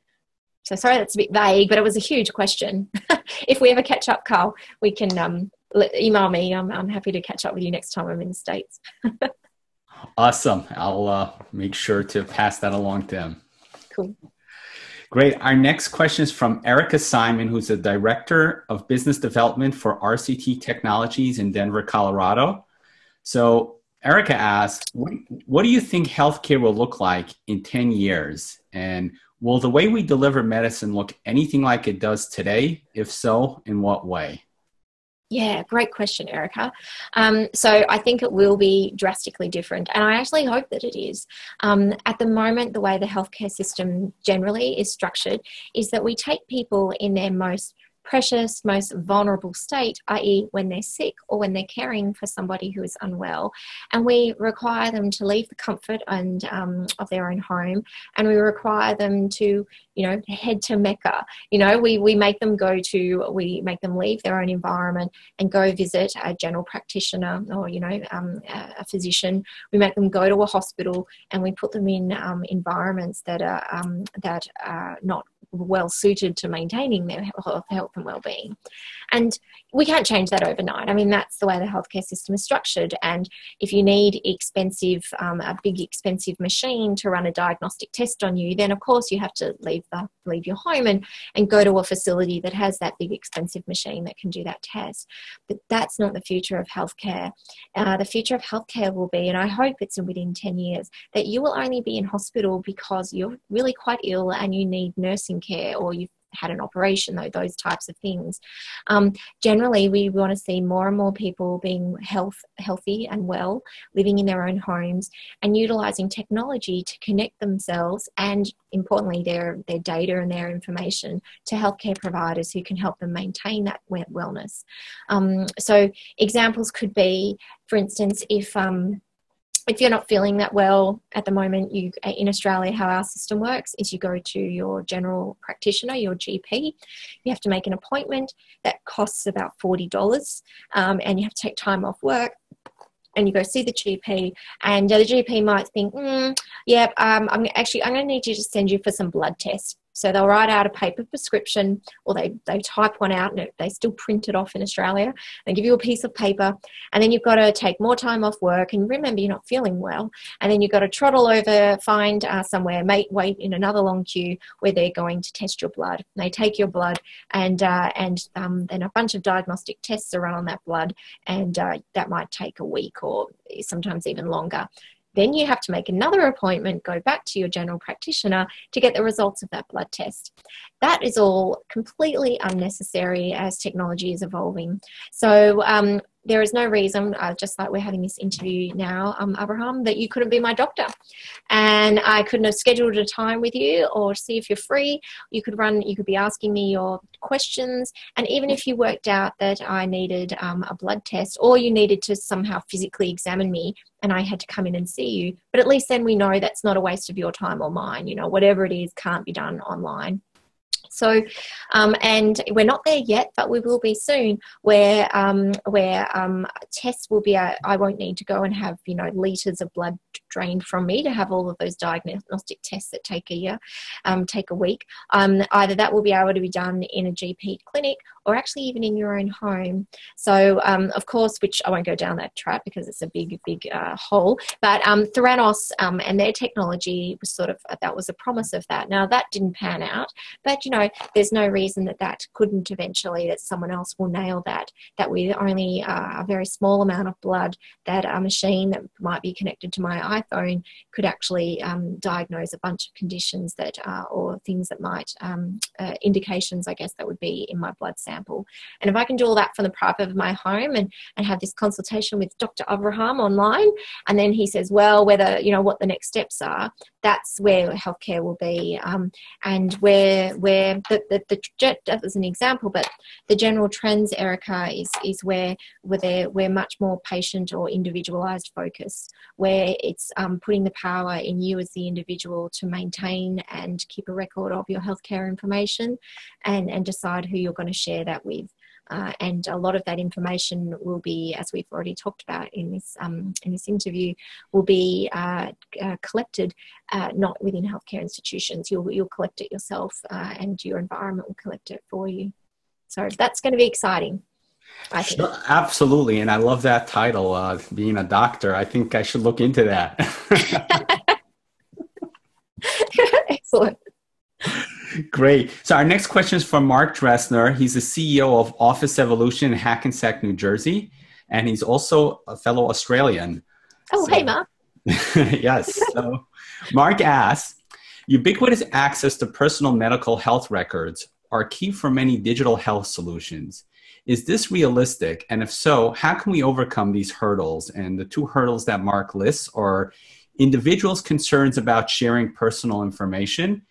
So sorry that's a bit vague but it was a huge question. If we ever catch up carl we can um, email me. I'm, I'm happy to catch up with you next time I'm in the States. awesome. I'll uh, make sure to pass that along to him. Cool. Great. Our next question is from Erica Simon, who's the Director of Business Development for RCT Technologies in Denver, Colorado. So, Erica asks, what, what do you think healthcare will look like in 10 years? And will the way we deliver medicine look anything like it does today? If so, in what way? Yeah, great question, Erica. Um, so I think it will be drastically different, and I actually hope that it is. Um, at the moment, the way the healthcare system generally is structured is that we take people in their most precious, most vulnerable state, i.e., when they're sick or when they're caring for somebody who is unwell. And we require them to leave the comfort and um, of their own home, and we require them to, you know, head to Mecca. You know, we we make them go to, we make them leave their own environment and go visit a general practitioner or you know um, a physician. We make them go to a hospital, and we put them in um, environments that are um, that are not well suited to maintaining their health, health and well-being. And we can't change that overnight. I mean that's the way the healthcare system is structured. And if you need expensive um, a big expensive machine to run a diagnostic test on you then of course you have to leave the leave your home and and go to a facility that has that big expensive machine that can do that test. But that's not the future of healthcare. Uh, the future of healthcare will be and i hope it's within 10 years that you will only be in hospital because you're really quite ill and you need nursing care or you've had an operation, though, those types of things. Um, generally, we want to see more and more people being health, healthy and well, living in their own homes, and utilizing technology to connect themselves and, importantly, their, their data and their information to healthcare providers who can help them maintain that wellness. Um, so, examples could be, for instance, if um, if you're not feeling that well at the moment, you in Australia, how our system works is you go to your general practitioner, your GP. You have to make an appointment that costs about forty dollars, um, and you have to take time off work and you go see the GP, and the GP might think, mm, "Yeah, um, I'm actually I'm going to need you to send you for some blood tests." So they'll write out a paper prescription or they, they type one out and they still print it off in Australia and give you a piece of paper. And then you've got to take more time off work. And remember, you're not feeling well. And then you've got to trottle over, find uh, somewhere, mate, wait in another long queue where they're going to test your blood. They take your blood and, uh, and um, then a bunch of diagnostic tests are run on that blood. And uh, that might take a week or sometimes even longer. Then you have to make another appointment, go back to your general practitioner to get the results of that blood test. That is all completely unnecessary as technology is evolving. So, um, there is no reason, uh, just like we're having this interview now, um, Abraham, that you couldn't be my doctor. And I couldn't have scheduled a time with you or see if you're free. You could run, you could be asking me your questions. And even if you worked out that I needed um, a blood test or you needed to somehow physically examine me and I had to come in and see you, but at least then we know that's not a waste of your time or mine. You know, whatever it is can't be done online. So, um, and we're not there yet, but we will be soon. Where um, where um, tests will be, a, I won't need to go and have you know liters of blood drained from me to have all of those diagnostic tests that take a year, um, take a week. Um, either that will be able to be done in a GP clinic or actually even in your own home. So, um, of course, which I won't go down that track because it's a big, big uh, hole. But um, Theranos um, and their technology was sort of that was a promise of that. Now that didn't pan out, but you know, there's no reason that that couldn't eventually that someone else will nail that. That with only uh, a very small amount of blood, that a machine that might be connected to my iPhone could actually um, diagnose a bunch of conditions that uh, or things that might um, uh, indications, I guess, that would be in my blood sample. And if I can do all that from the private of my home and, and have this consultation with Dr. Avraham online, and then he says, well, whether, you know, what the next steps are, that's where healthcare will be. Um, and where, where the, the, the, that was an example, but the general trends, Erica, is, is where, where we're much more patient or individualized focus, where it's um, putting the power in you as the individual to maintain and keep a record of your healthcare information and, and decide who you're going to share that with. Uh, and a lot of that information will be, as we've already talked about in this um, in this interview, will be uh, uh, collected uh, not within healthcare institutions. You'll you'll collect it yourself, uh, and your environment will collect it for you. So that's going to be exciting. I think. Sure, absolutely, and I love that title, uh, being a doctor. I think I should look into that. Excellent. Great. So our next question is from Mark Dressner. He's the CEO of Office Evolution in Hackensack, New Jersey, and he's also a fellow Australian. Oh, so, hey, Mark. yes. So Mark asks, ubiquitous access to personal medical health records are key for many digital health solutions. Is this realistic? And if so, how can we overcome these hurdles? And the two hurdles that Mark lists are individuals' concerns about sharing personal information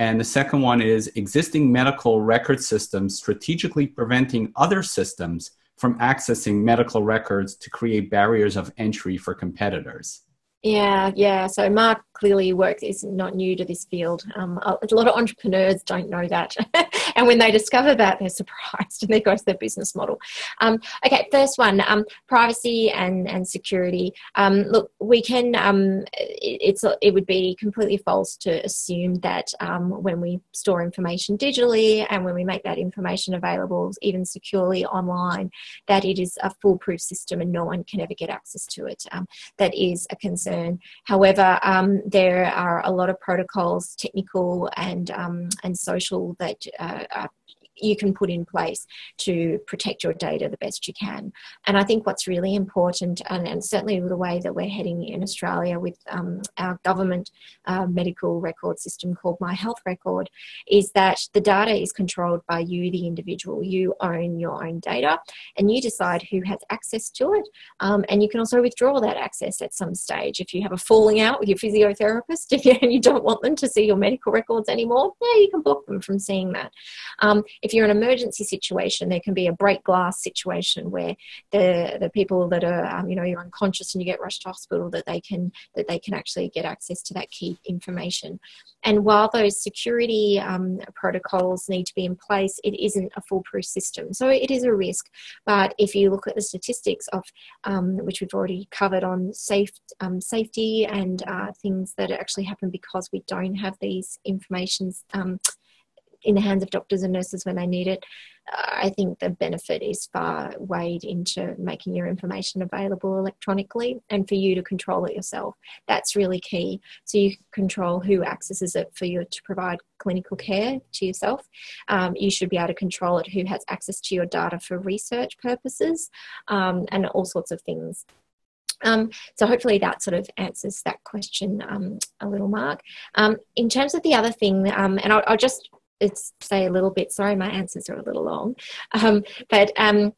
and the second one is existing medical record systems strategically preventing other systems from accessing medical records to create barriers of entry for competitors. Yeah, yeah. So Mark clearly work is not new to this field. Um, a lot of entrepreneurs don't know that, and when they discover that, they're surprised and they go to their business model. Um, okay, first one: um, privacy and and security. Um, look, we can. Um, it, it's it would be completely false to assume that um, when we store information digitally and when we make that information available, even securely online, that it is a foolproof system and no one can ever get access to it. that is a concern. However, um, there are a lot of protocols, technical and um, and social, that uh, are you can put in place to protect your data the best you can. And I think what's really important, and, and certainly the way that we're heading in Australia with um, our government uh, medical record system called My Health Record, is that the data is controlled by you, the individual. You own your own data and you decide who has access to it. Um, and you can also withdraw that access at some stage. If you have a falling out with your physiotherapist and you don't want them to see your medical records anymore, yeah, you can block them from seeing that. Um, Um, if you're in an emergency situation, there can be a break glass situation where the the people that are um, you know you're unconscious and you get rushed to hospital that they can that they can actually get access to that key information. And while those security um, protocols need to be in place, it isn't a foolproof system. So it is a risk. But if you look at the statistics of um, which we've already covered on safe um, safety and uh, things that actually happen because we don't have these informations um, in the hands of doctors and nurses when they need it. I think the benefit is far weighed into making your information available electronically and for you to control it yourself. That's really key. So you control who accesses it for you to provide clinical care to yourself. Um, you should be able to control it who has access to your data for research purposes um, and all sorts of things. Um, so hopefully that sort of answers that question um, a little, Mark. Um, in terms of the other thing, um, and I'll, I'll, just say a little bit. Sorry, my answers are a little long, um, but um,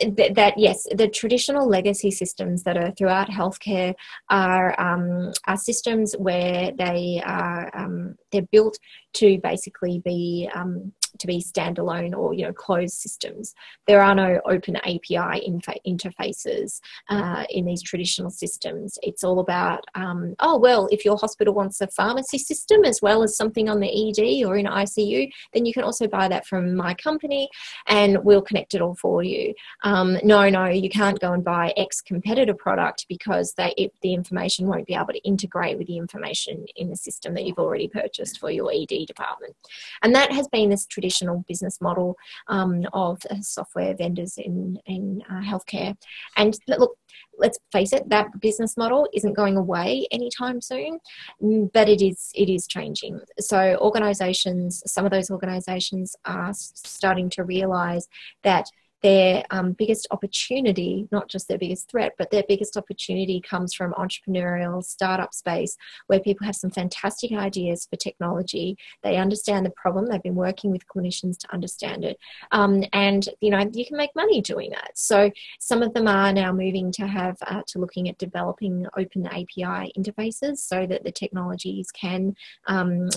th- that yes, the traditional legacy systems that are throughout healthcare are um, are systems where they are um, they're built to basically be um, to be standalone or you know closed systems. There are no open API infa- interfaces uh, in these traditional systems. It's all about um, oh well, if your hospital wants a pharmacy system as well as something on the ED or in ICU, then you can also buy that from my company, and we'll connect it all for you. Um, no, no, you can't go and buy X competitor product because they it, the information won't be able to integrate with the information in the system that you've already purchased for your ED department, and that has been this traditional traditional business model um, of software vendors in, in uh, healthcare. And look, let's face it, that business model isn't going away anytime soon, mm, but it is it is changing. So organizations, some of those organizations are starting to realize that their um, biggest opportunity, not just their biggest threat, but their biggest opportunity comes from entrepreneurial startup space where people have some fantastic ideas for technology. They understand the problem. They've been working with clinicians to understand it. Um, and, you know, you can make money doing that. So some of them are now moving to have, uh, to looking at developing open API interfaces so that the technologies can, um,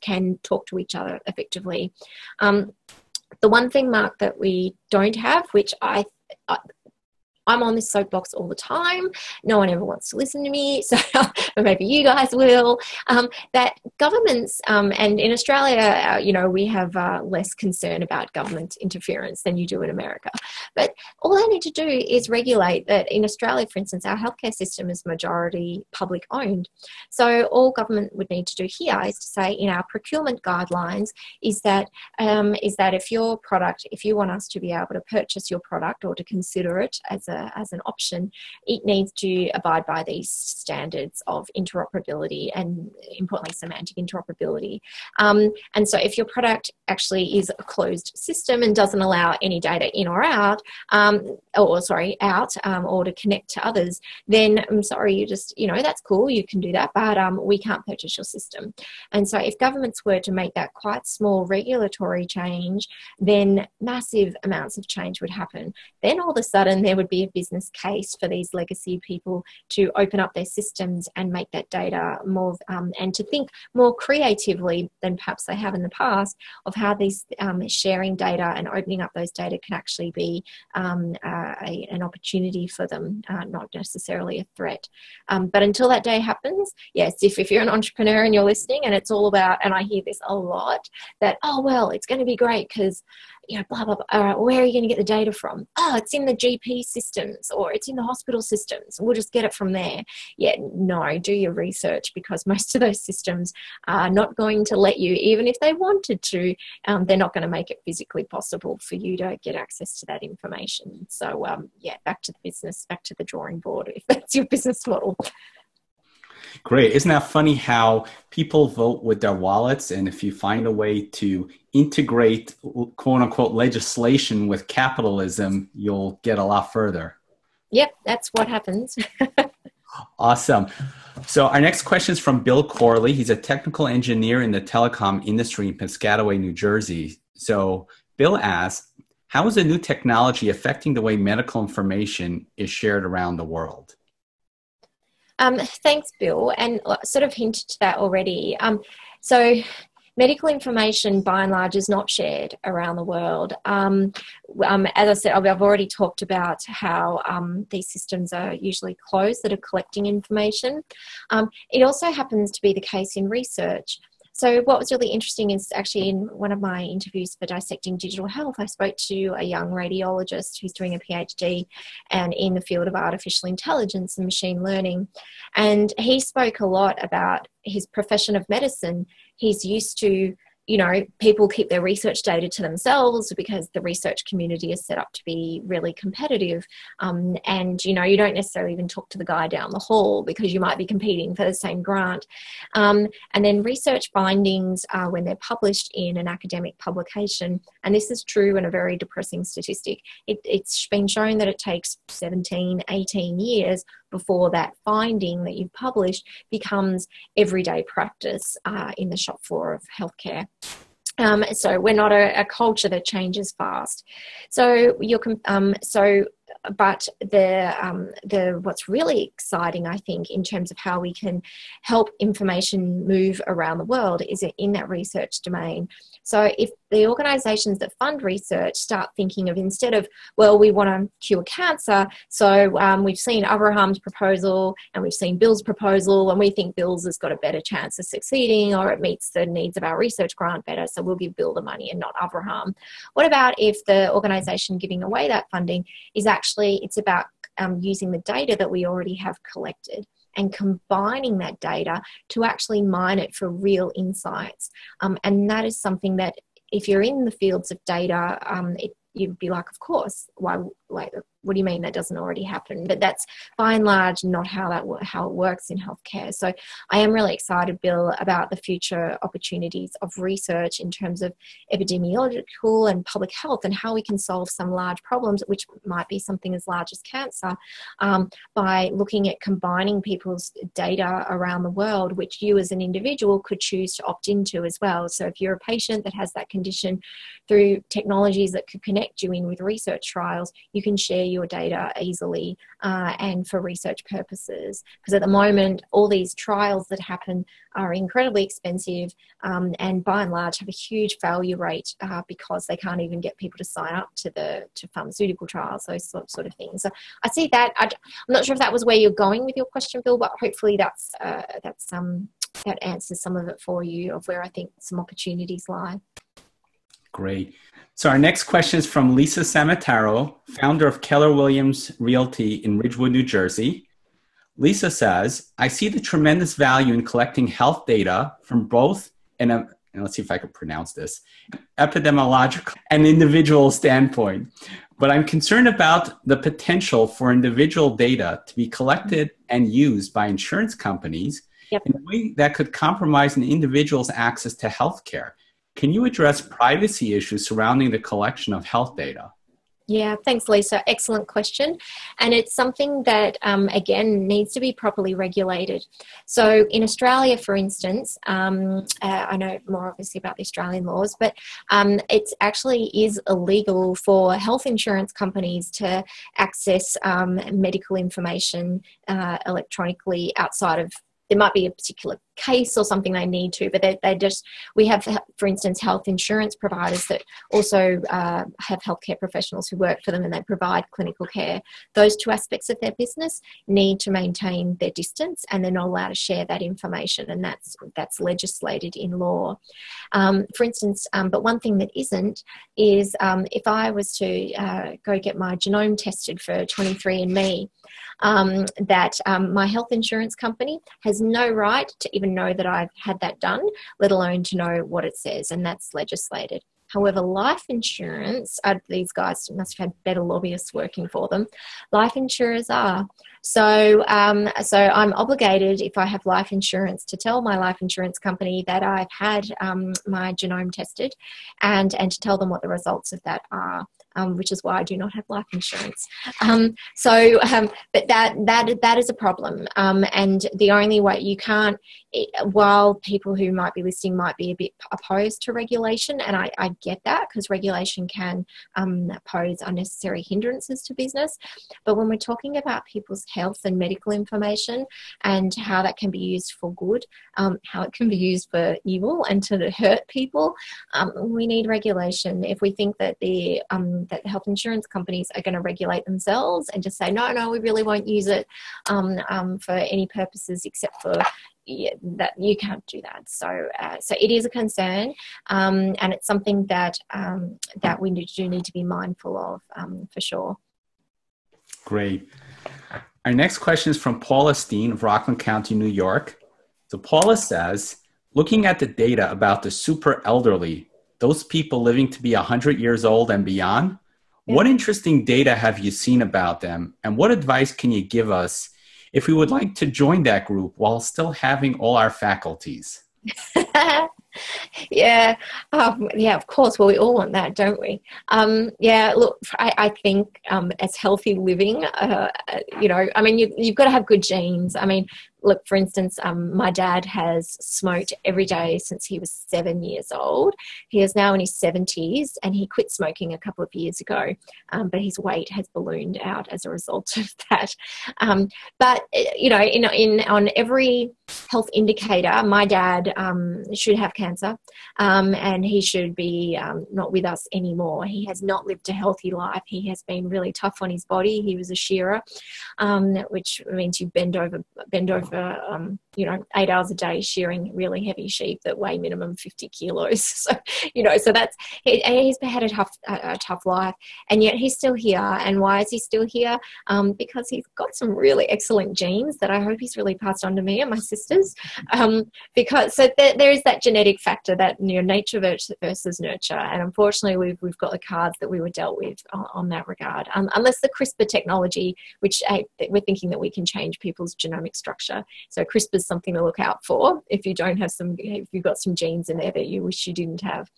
can talk to each other effectively. Um, the one thing, Mark, that we don't have, which I, I'm on this soapbox all the time. No one ever wants to listen to me, so maybe you guys will. Um, that governments, um, and in Australia, uh, you know, we have uh, less concern about government interference than you do in America. But all they need to do is regulate that. In Australia, for instance, our healthcare system is majority public owned. So all government would need to do here is to say in our procurement guidelines is that um, is that if your product, if you want us to be able to purchase your product or to consider it as a a, as an option, it needs to abide by these standards of interoperability and importantly semantic interoperability. Um, and so if your product actually is a closed system and doesn't allow any data in or out, um, or sorry, out um, or to connect to others, then I'm sorry, you just, you know, that's cool, you can do that, but um, we can't purchase your system. And so if governments were to make that quite small regulatory change, then massive amounts of change would happen. Then all of a sudden there would be business case for these legacy people to open up their systems and make that data more um, and to think more creatively than perhaps they have in the past of how these um, sharing data and opening up those data can actually be um, a, an opportunity for them, uh, not necessarily a threat. Um, but until that day happens, yes, if, if you're an entrepreneur and you're listening and it's all about, and I hear this a lot, that, oh, well, it's going to be great because you know, blah, blah, blah. All right, where are you going to get the data from? Oh, it's in the GP systems or it's in the hospital systems. We'll just get it from there. Yeah, no, do your research because most of those systems are not going to let you, even if they wanted to, um, they're not going to make it physically possible for you to get access to that information. So, um, yeah, back to the business, back to the drawing board if that's your business model. Great. Isn't that funny how people vote with their wallets? And if you find a way to integrate quote unquote legislation with capitalism, you'll get a lot further. Yep, that's what happens. awesome. So, our next question is from Bill Corley. He's a technical engineer in the telecom industry in Piscataway, New Jersey. So, Bill asks, how is the new technology affecting the way medical information is shared around the world? Um, thanks, Bill, and sort of hinted to that already. Um, so medical information by and large is not shared around the world. Um, um, as I said, I've already talked about how um, these systems are usually closed that are collecting information. Um, it also happens to be the case in research. So, what was really interesting is actually in one of my interviews for Dissecting Digital Health, I spoke to a young radiologist who's doing a PhD and in the field of artificial intelligence and machine learning. And he spoke a lot about his profession of medicine. He's used to you know, people keep their research data to themselves because the research community is set up to be really competitive. Um, and, you know, you don't necessarily even talk to the guy down the hall because you might be competing for the same grant. Um, and then research findings, uh, when they're published in an academic publication, and this is true and a very depressing statistic, it, it's been shown that it takes 17, 18 years before that finding that you've published becomes everyday practice uh, in the shop floor of healthcare. Um, so we're not a, a, culture that changes fast. So you're um, so but the um, the what's really exciting, I think, in terms of how we can help information move around the world is in that research domain. So if the organisations that fund research start thinking of instead of well, we want to cure cancer, so um, we've seen Abraham's proposal and we've seen Bill's proposal, and we think Bill's has got a better chance of succeeding or it meets the needs of our research grant better, so we'll give Bill the money and not Abraham. What about if the organisation giving away that funding is actually it's about um, using the data that we already have collected and combining that data to actually mine it for real insights. Um, and that is something that if you're in the fields of data, um, it, you'd be like, of course, why, like, what do you mean that doesn't already happen? But that's by and large not how that how it works in healthcare. So I am really excited, Bill, about the future opportunities of research in terms of epidemiological and public health and how we can solve some large problems, which might be something as large as cancer, um, by looking at combining people's data around the world, which you as an individual could choose to opt into as well. So if you're a patient that has that condition, through technologies that could connect you in with research trials, you can share your data easily uh, and for research purposes. Because at the moment, all these trials that happen are incredibly expensive um, and by and large have a huge failure rate uh, because they can't even get people to sign up to the to pharmaceutical trials, those sort, sort of things. So I see that. I, am not sure if that was where you're going with your question, Bill, but hopefully that's uh, that's um, that answers some of it for you of where I think some opportunities lie. Great. So our next question is from Lisa Samataro, founder of Keller Williams Realty in Ridgewood, New Jersey. Lisa says, I see the tremendous value in collecting health data from both an, and let's see if I can pronounce this, epidemiological and individual standpoint. But I'm concerned about the potential for individual data to be collected and used by insurance companies yep. in a way that could compromise an individual's access to health care. Can you address privacy issues surrounding the collection of health data? Yeah, thanks, Lisa. Excellent question. And it's something that, um, again, needs to be properly regulated. So, in Australia, for instance, um, uh, I know more obviously about the Australian laws, but um, it actually is illegal for health insurance companies to access um, medical information uh, electronically outside of there might be a particular case or something they need to, but they, they just, we have, for instance, health insurance providers that also uh, have healthcare professionals who work for them and they provide clinical care. Those two aspects of their business need to maintain their distance and they're not allowed to share that information, and that's, that's legislated in law. Um, for instance, um, but one thing that isn't is um, if I was to uh, go get my genome tested for 23andMe, um, that um, my health insurance company has no right to even even know that I've had that done, let alone to know what it says, and that's legislated. However, life insurance, uh, these guys must have had better lobbyists working for them. Life insurers are. So, um, so I'm obligated, if I have life insurance, to tell my life insurance company that I've had um, my genome tested, and and to tell them what the results of that are um, which is why I do not have life insurance. Um, so, um, but that that that is a problem, um, and the only way you can't, it, while people who might be listening might be a bit opposed to regulation, and I, I get that because regulation can um, pose unnecessary hindrances to business. But when we're talking about people's health and medical information and how that can be used for good, how it can be used for evil and to hurt people, we need regulation. If we think that the um, that health insurance companies are going to regulate themselves and just say no, no, we really won't use it um, um, for any purposes except for yeah, that you can't do that. So, uh, so it is a concern, um, and it's something that um, that we do need to be mindful of um, for sure. Great. Our next question is from Paula Steen of Rockland County, New York. So Paula says, looking at the data about the super elderly, those people living to be 100 years old and beyond, yeah. what interesting data have you seen about them, and what advice can you give us? if we would like to join that group while still having all our faculties. yeah, um, yeah, of course. Well, we all want that, don't we? Um, yeah, look, I, I think um, as healthy living, uh, you know, I mean, you, you've got to have good genes. I mean, look, for instance, um, my dad has smoked every day since he was seven years old. He is now in his 70s and he quit smoking a couple of years ago, um, but his weight has ballooned out as a result of that. Um, but, you know, in, in, on every health indicator, my dad um, should have cancer um, and he should be um, not with us anymore. He has not lived a healthy life. He has been really tough on his body. He was a shearer, which means you bend over, bend over um, you know eight hours a day shearing really heavy sheep that weigh minimum 50 kilos. So you know so that's he, he's had a tough a, tough life and yet he's still here. And why is he still here? Um, because he's got some really excellent genes that i hope he's really passed on to me and my sisters. Um, because so there, there is that genetic factor that you know nature versus nurture. And unfortunately we've, we've got the cards that we were dealt with on, on that regard. Um, unless the CRISPR technology which we're thinking that we can change people's genomic structure. So CRISPR is something to look out for if you don't have some, if you've got some genes in there that you wish you didn't have.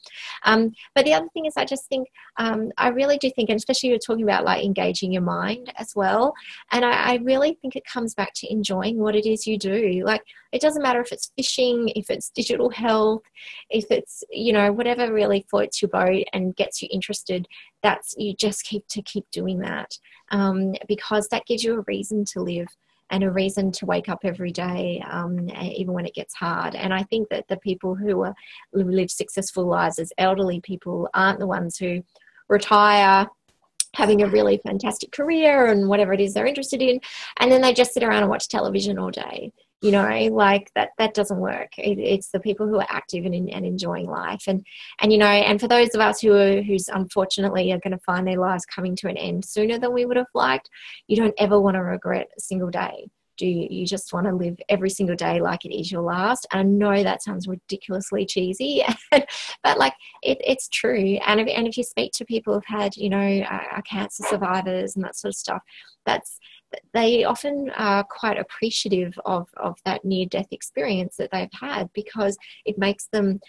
Um, but the other thing is, I just think, um, I really do think, and especially you're talking about like engaging your mind as well. And I, I really think it comes back to enjoying what it is you do. Like it doesn't matter if it's fishing, if it's digital health, if it's, you know, whatever really floats your boat and gets you interested that's you just keep to keep doing that um, because that gives you a reason to live and a reason to wake up every day, um, even when it gets hard. And I think that the people who, are, live successful lives as elderly people aren't the ones who retire having a really fantastic career and whatever it is they're interested in and then they just sit around and watch television all day you know like that that doesn't work. It, it's the people who are active and, and enjoying life. And and you know and for those of us who are who's unfortunately are going to find their lives coming to an end sooner than we would have liked you don't ever want to regret a single day do you, you just want to live every single day like it is your last. And i know that sounds ridiculously cheesy but like it, it's true. And if, and if you speak to people who've had you know uh, cancer survivors and that sort of stuff that's they often are quite appreciative of, of that near death experience that they've had because it makes them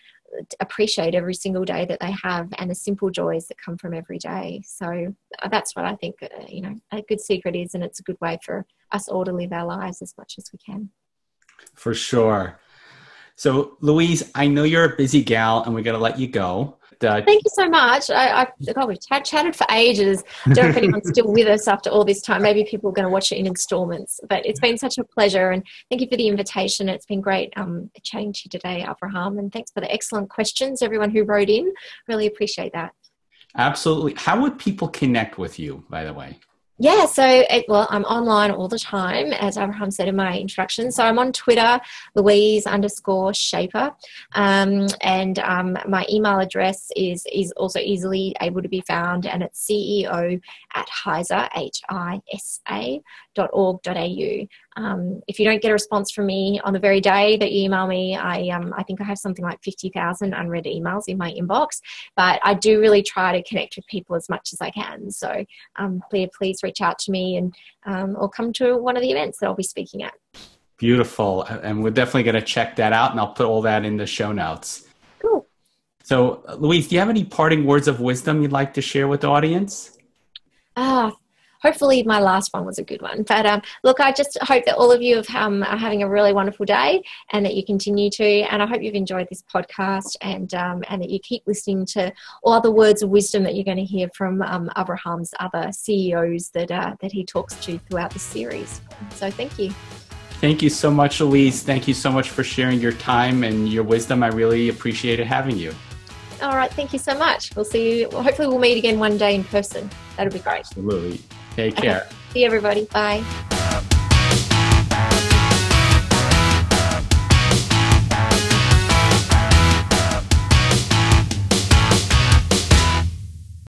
appreciate every single day that they have and the simple joys that come from every day. So uh, that's what I think, uh, you know, a good secret is, and it's a good way for us all to live our lives as much as we can. For sure. So, Louise, I know you're a busy gal and we're going to let you go. Uh, Thank you so much. I, I God, we've ch- chatted for ages. I don't know if anyone's still with us after all this time. Maybe people are going to watch it in installments. But it's been such a pleasure, and thank you for the invitation. It's been great um, chatting to you today, Abraham, and thanks for the excellent questions. Everyone who wrote in, really appreciate that. Absolutely. How would people connect with you, by the way? Yeah, so it, well, I'm online all the time, as Abraham said in my introduction. So I'm on Twitter, Louise underscore Schaper, um, and um, my email address is is also easily able to be found, and it's CEO at HISA H I S A dot org dot au. Um, if you don't get a response from me on the very day that you email me, I, um, I think I have something like 50,000 unread emails in my inbox. But I do really try to connect with people as much as I can. So um, please, please reach out to me and um, or come to one of the events that I'll be speaking at. Beautiful. And we're definitely going to check that out and I'll put all that in the show notes. Cool. So, Louise, do you have any parting words of wisdom you'd like to share with the audience? Ah, hopefully my last one was a good one. But um, look, I just hope that all of you have, um, are having a really wonderful day and that you continue to. And I hope you've enjoyed this podcast and, um, and that you keep listening to all the words of wisdom that you're going to hear from um, Abraham's other CEOs that, uh, that he talks to throughout the series. So thank you. Thank you so much, Elise. Thank you so much for sharing your time and your wisdom. I really appreciated having you. All right. Thank you so much. We'll see you. Hopefully, we'll meet again one day in person. That'll be great. Absolutely. Take care. See everybody. Bye.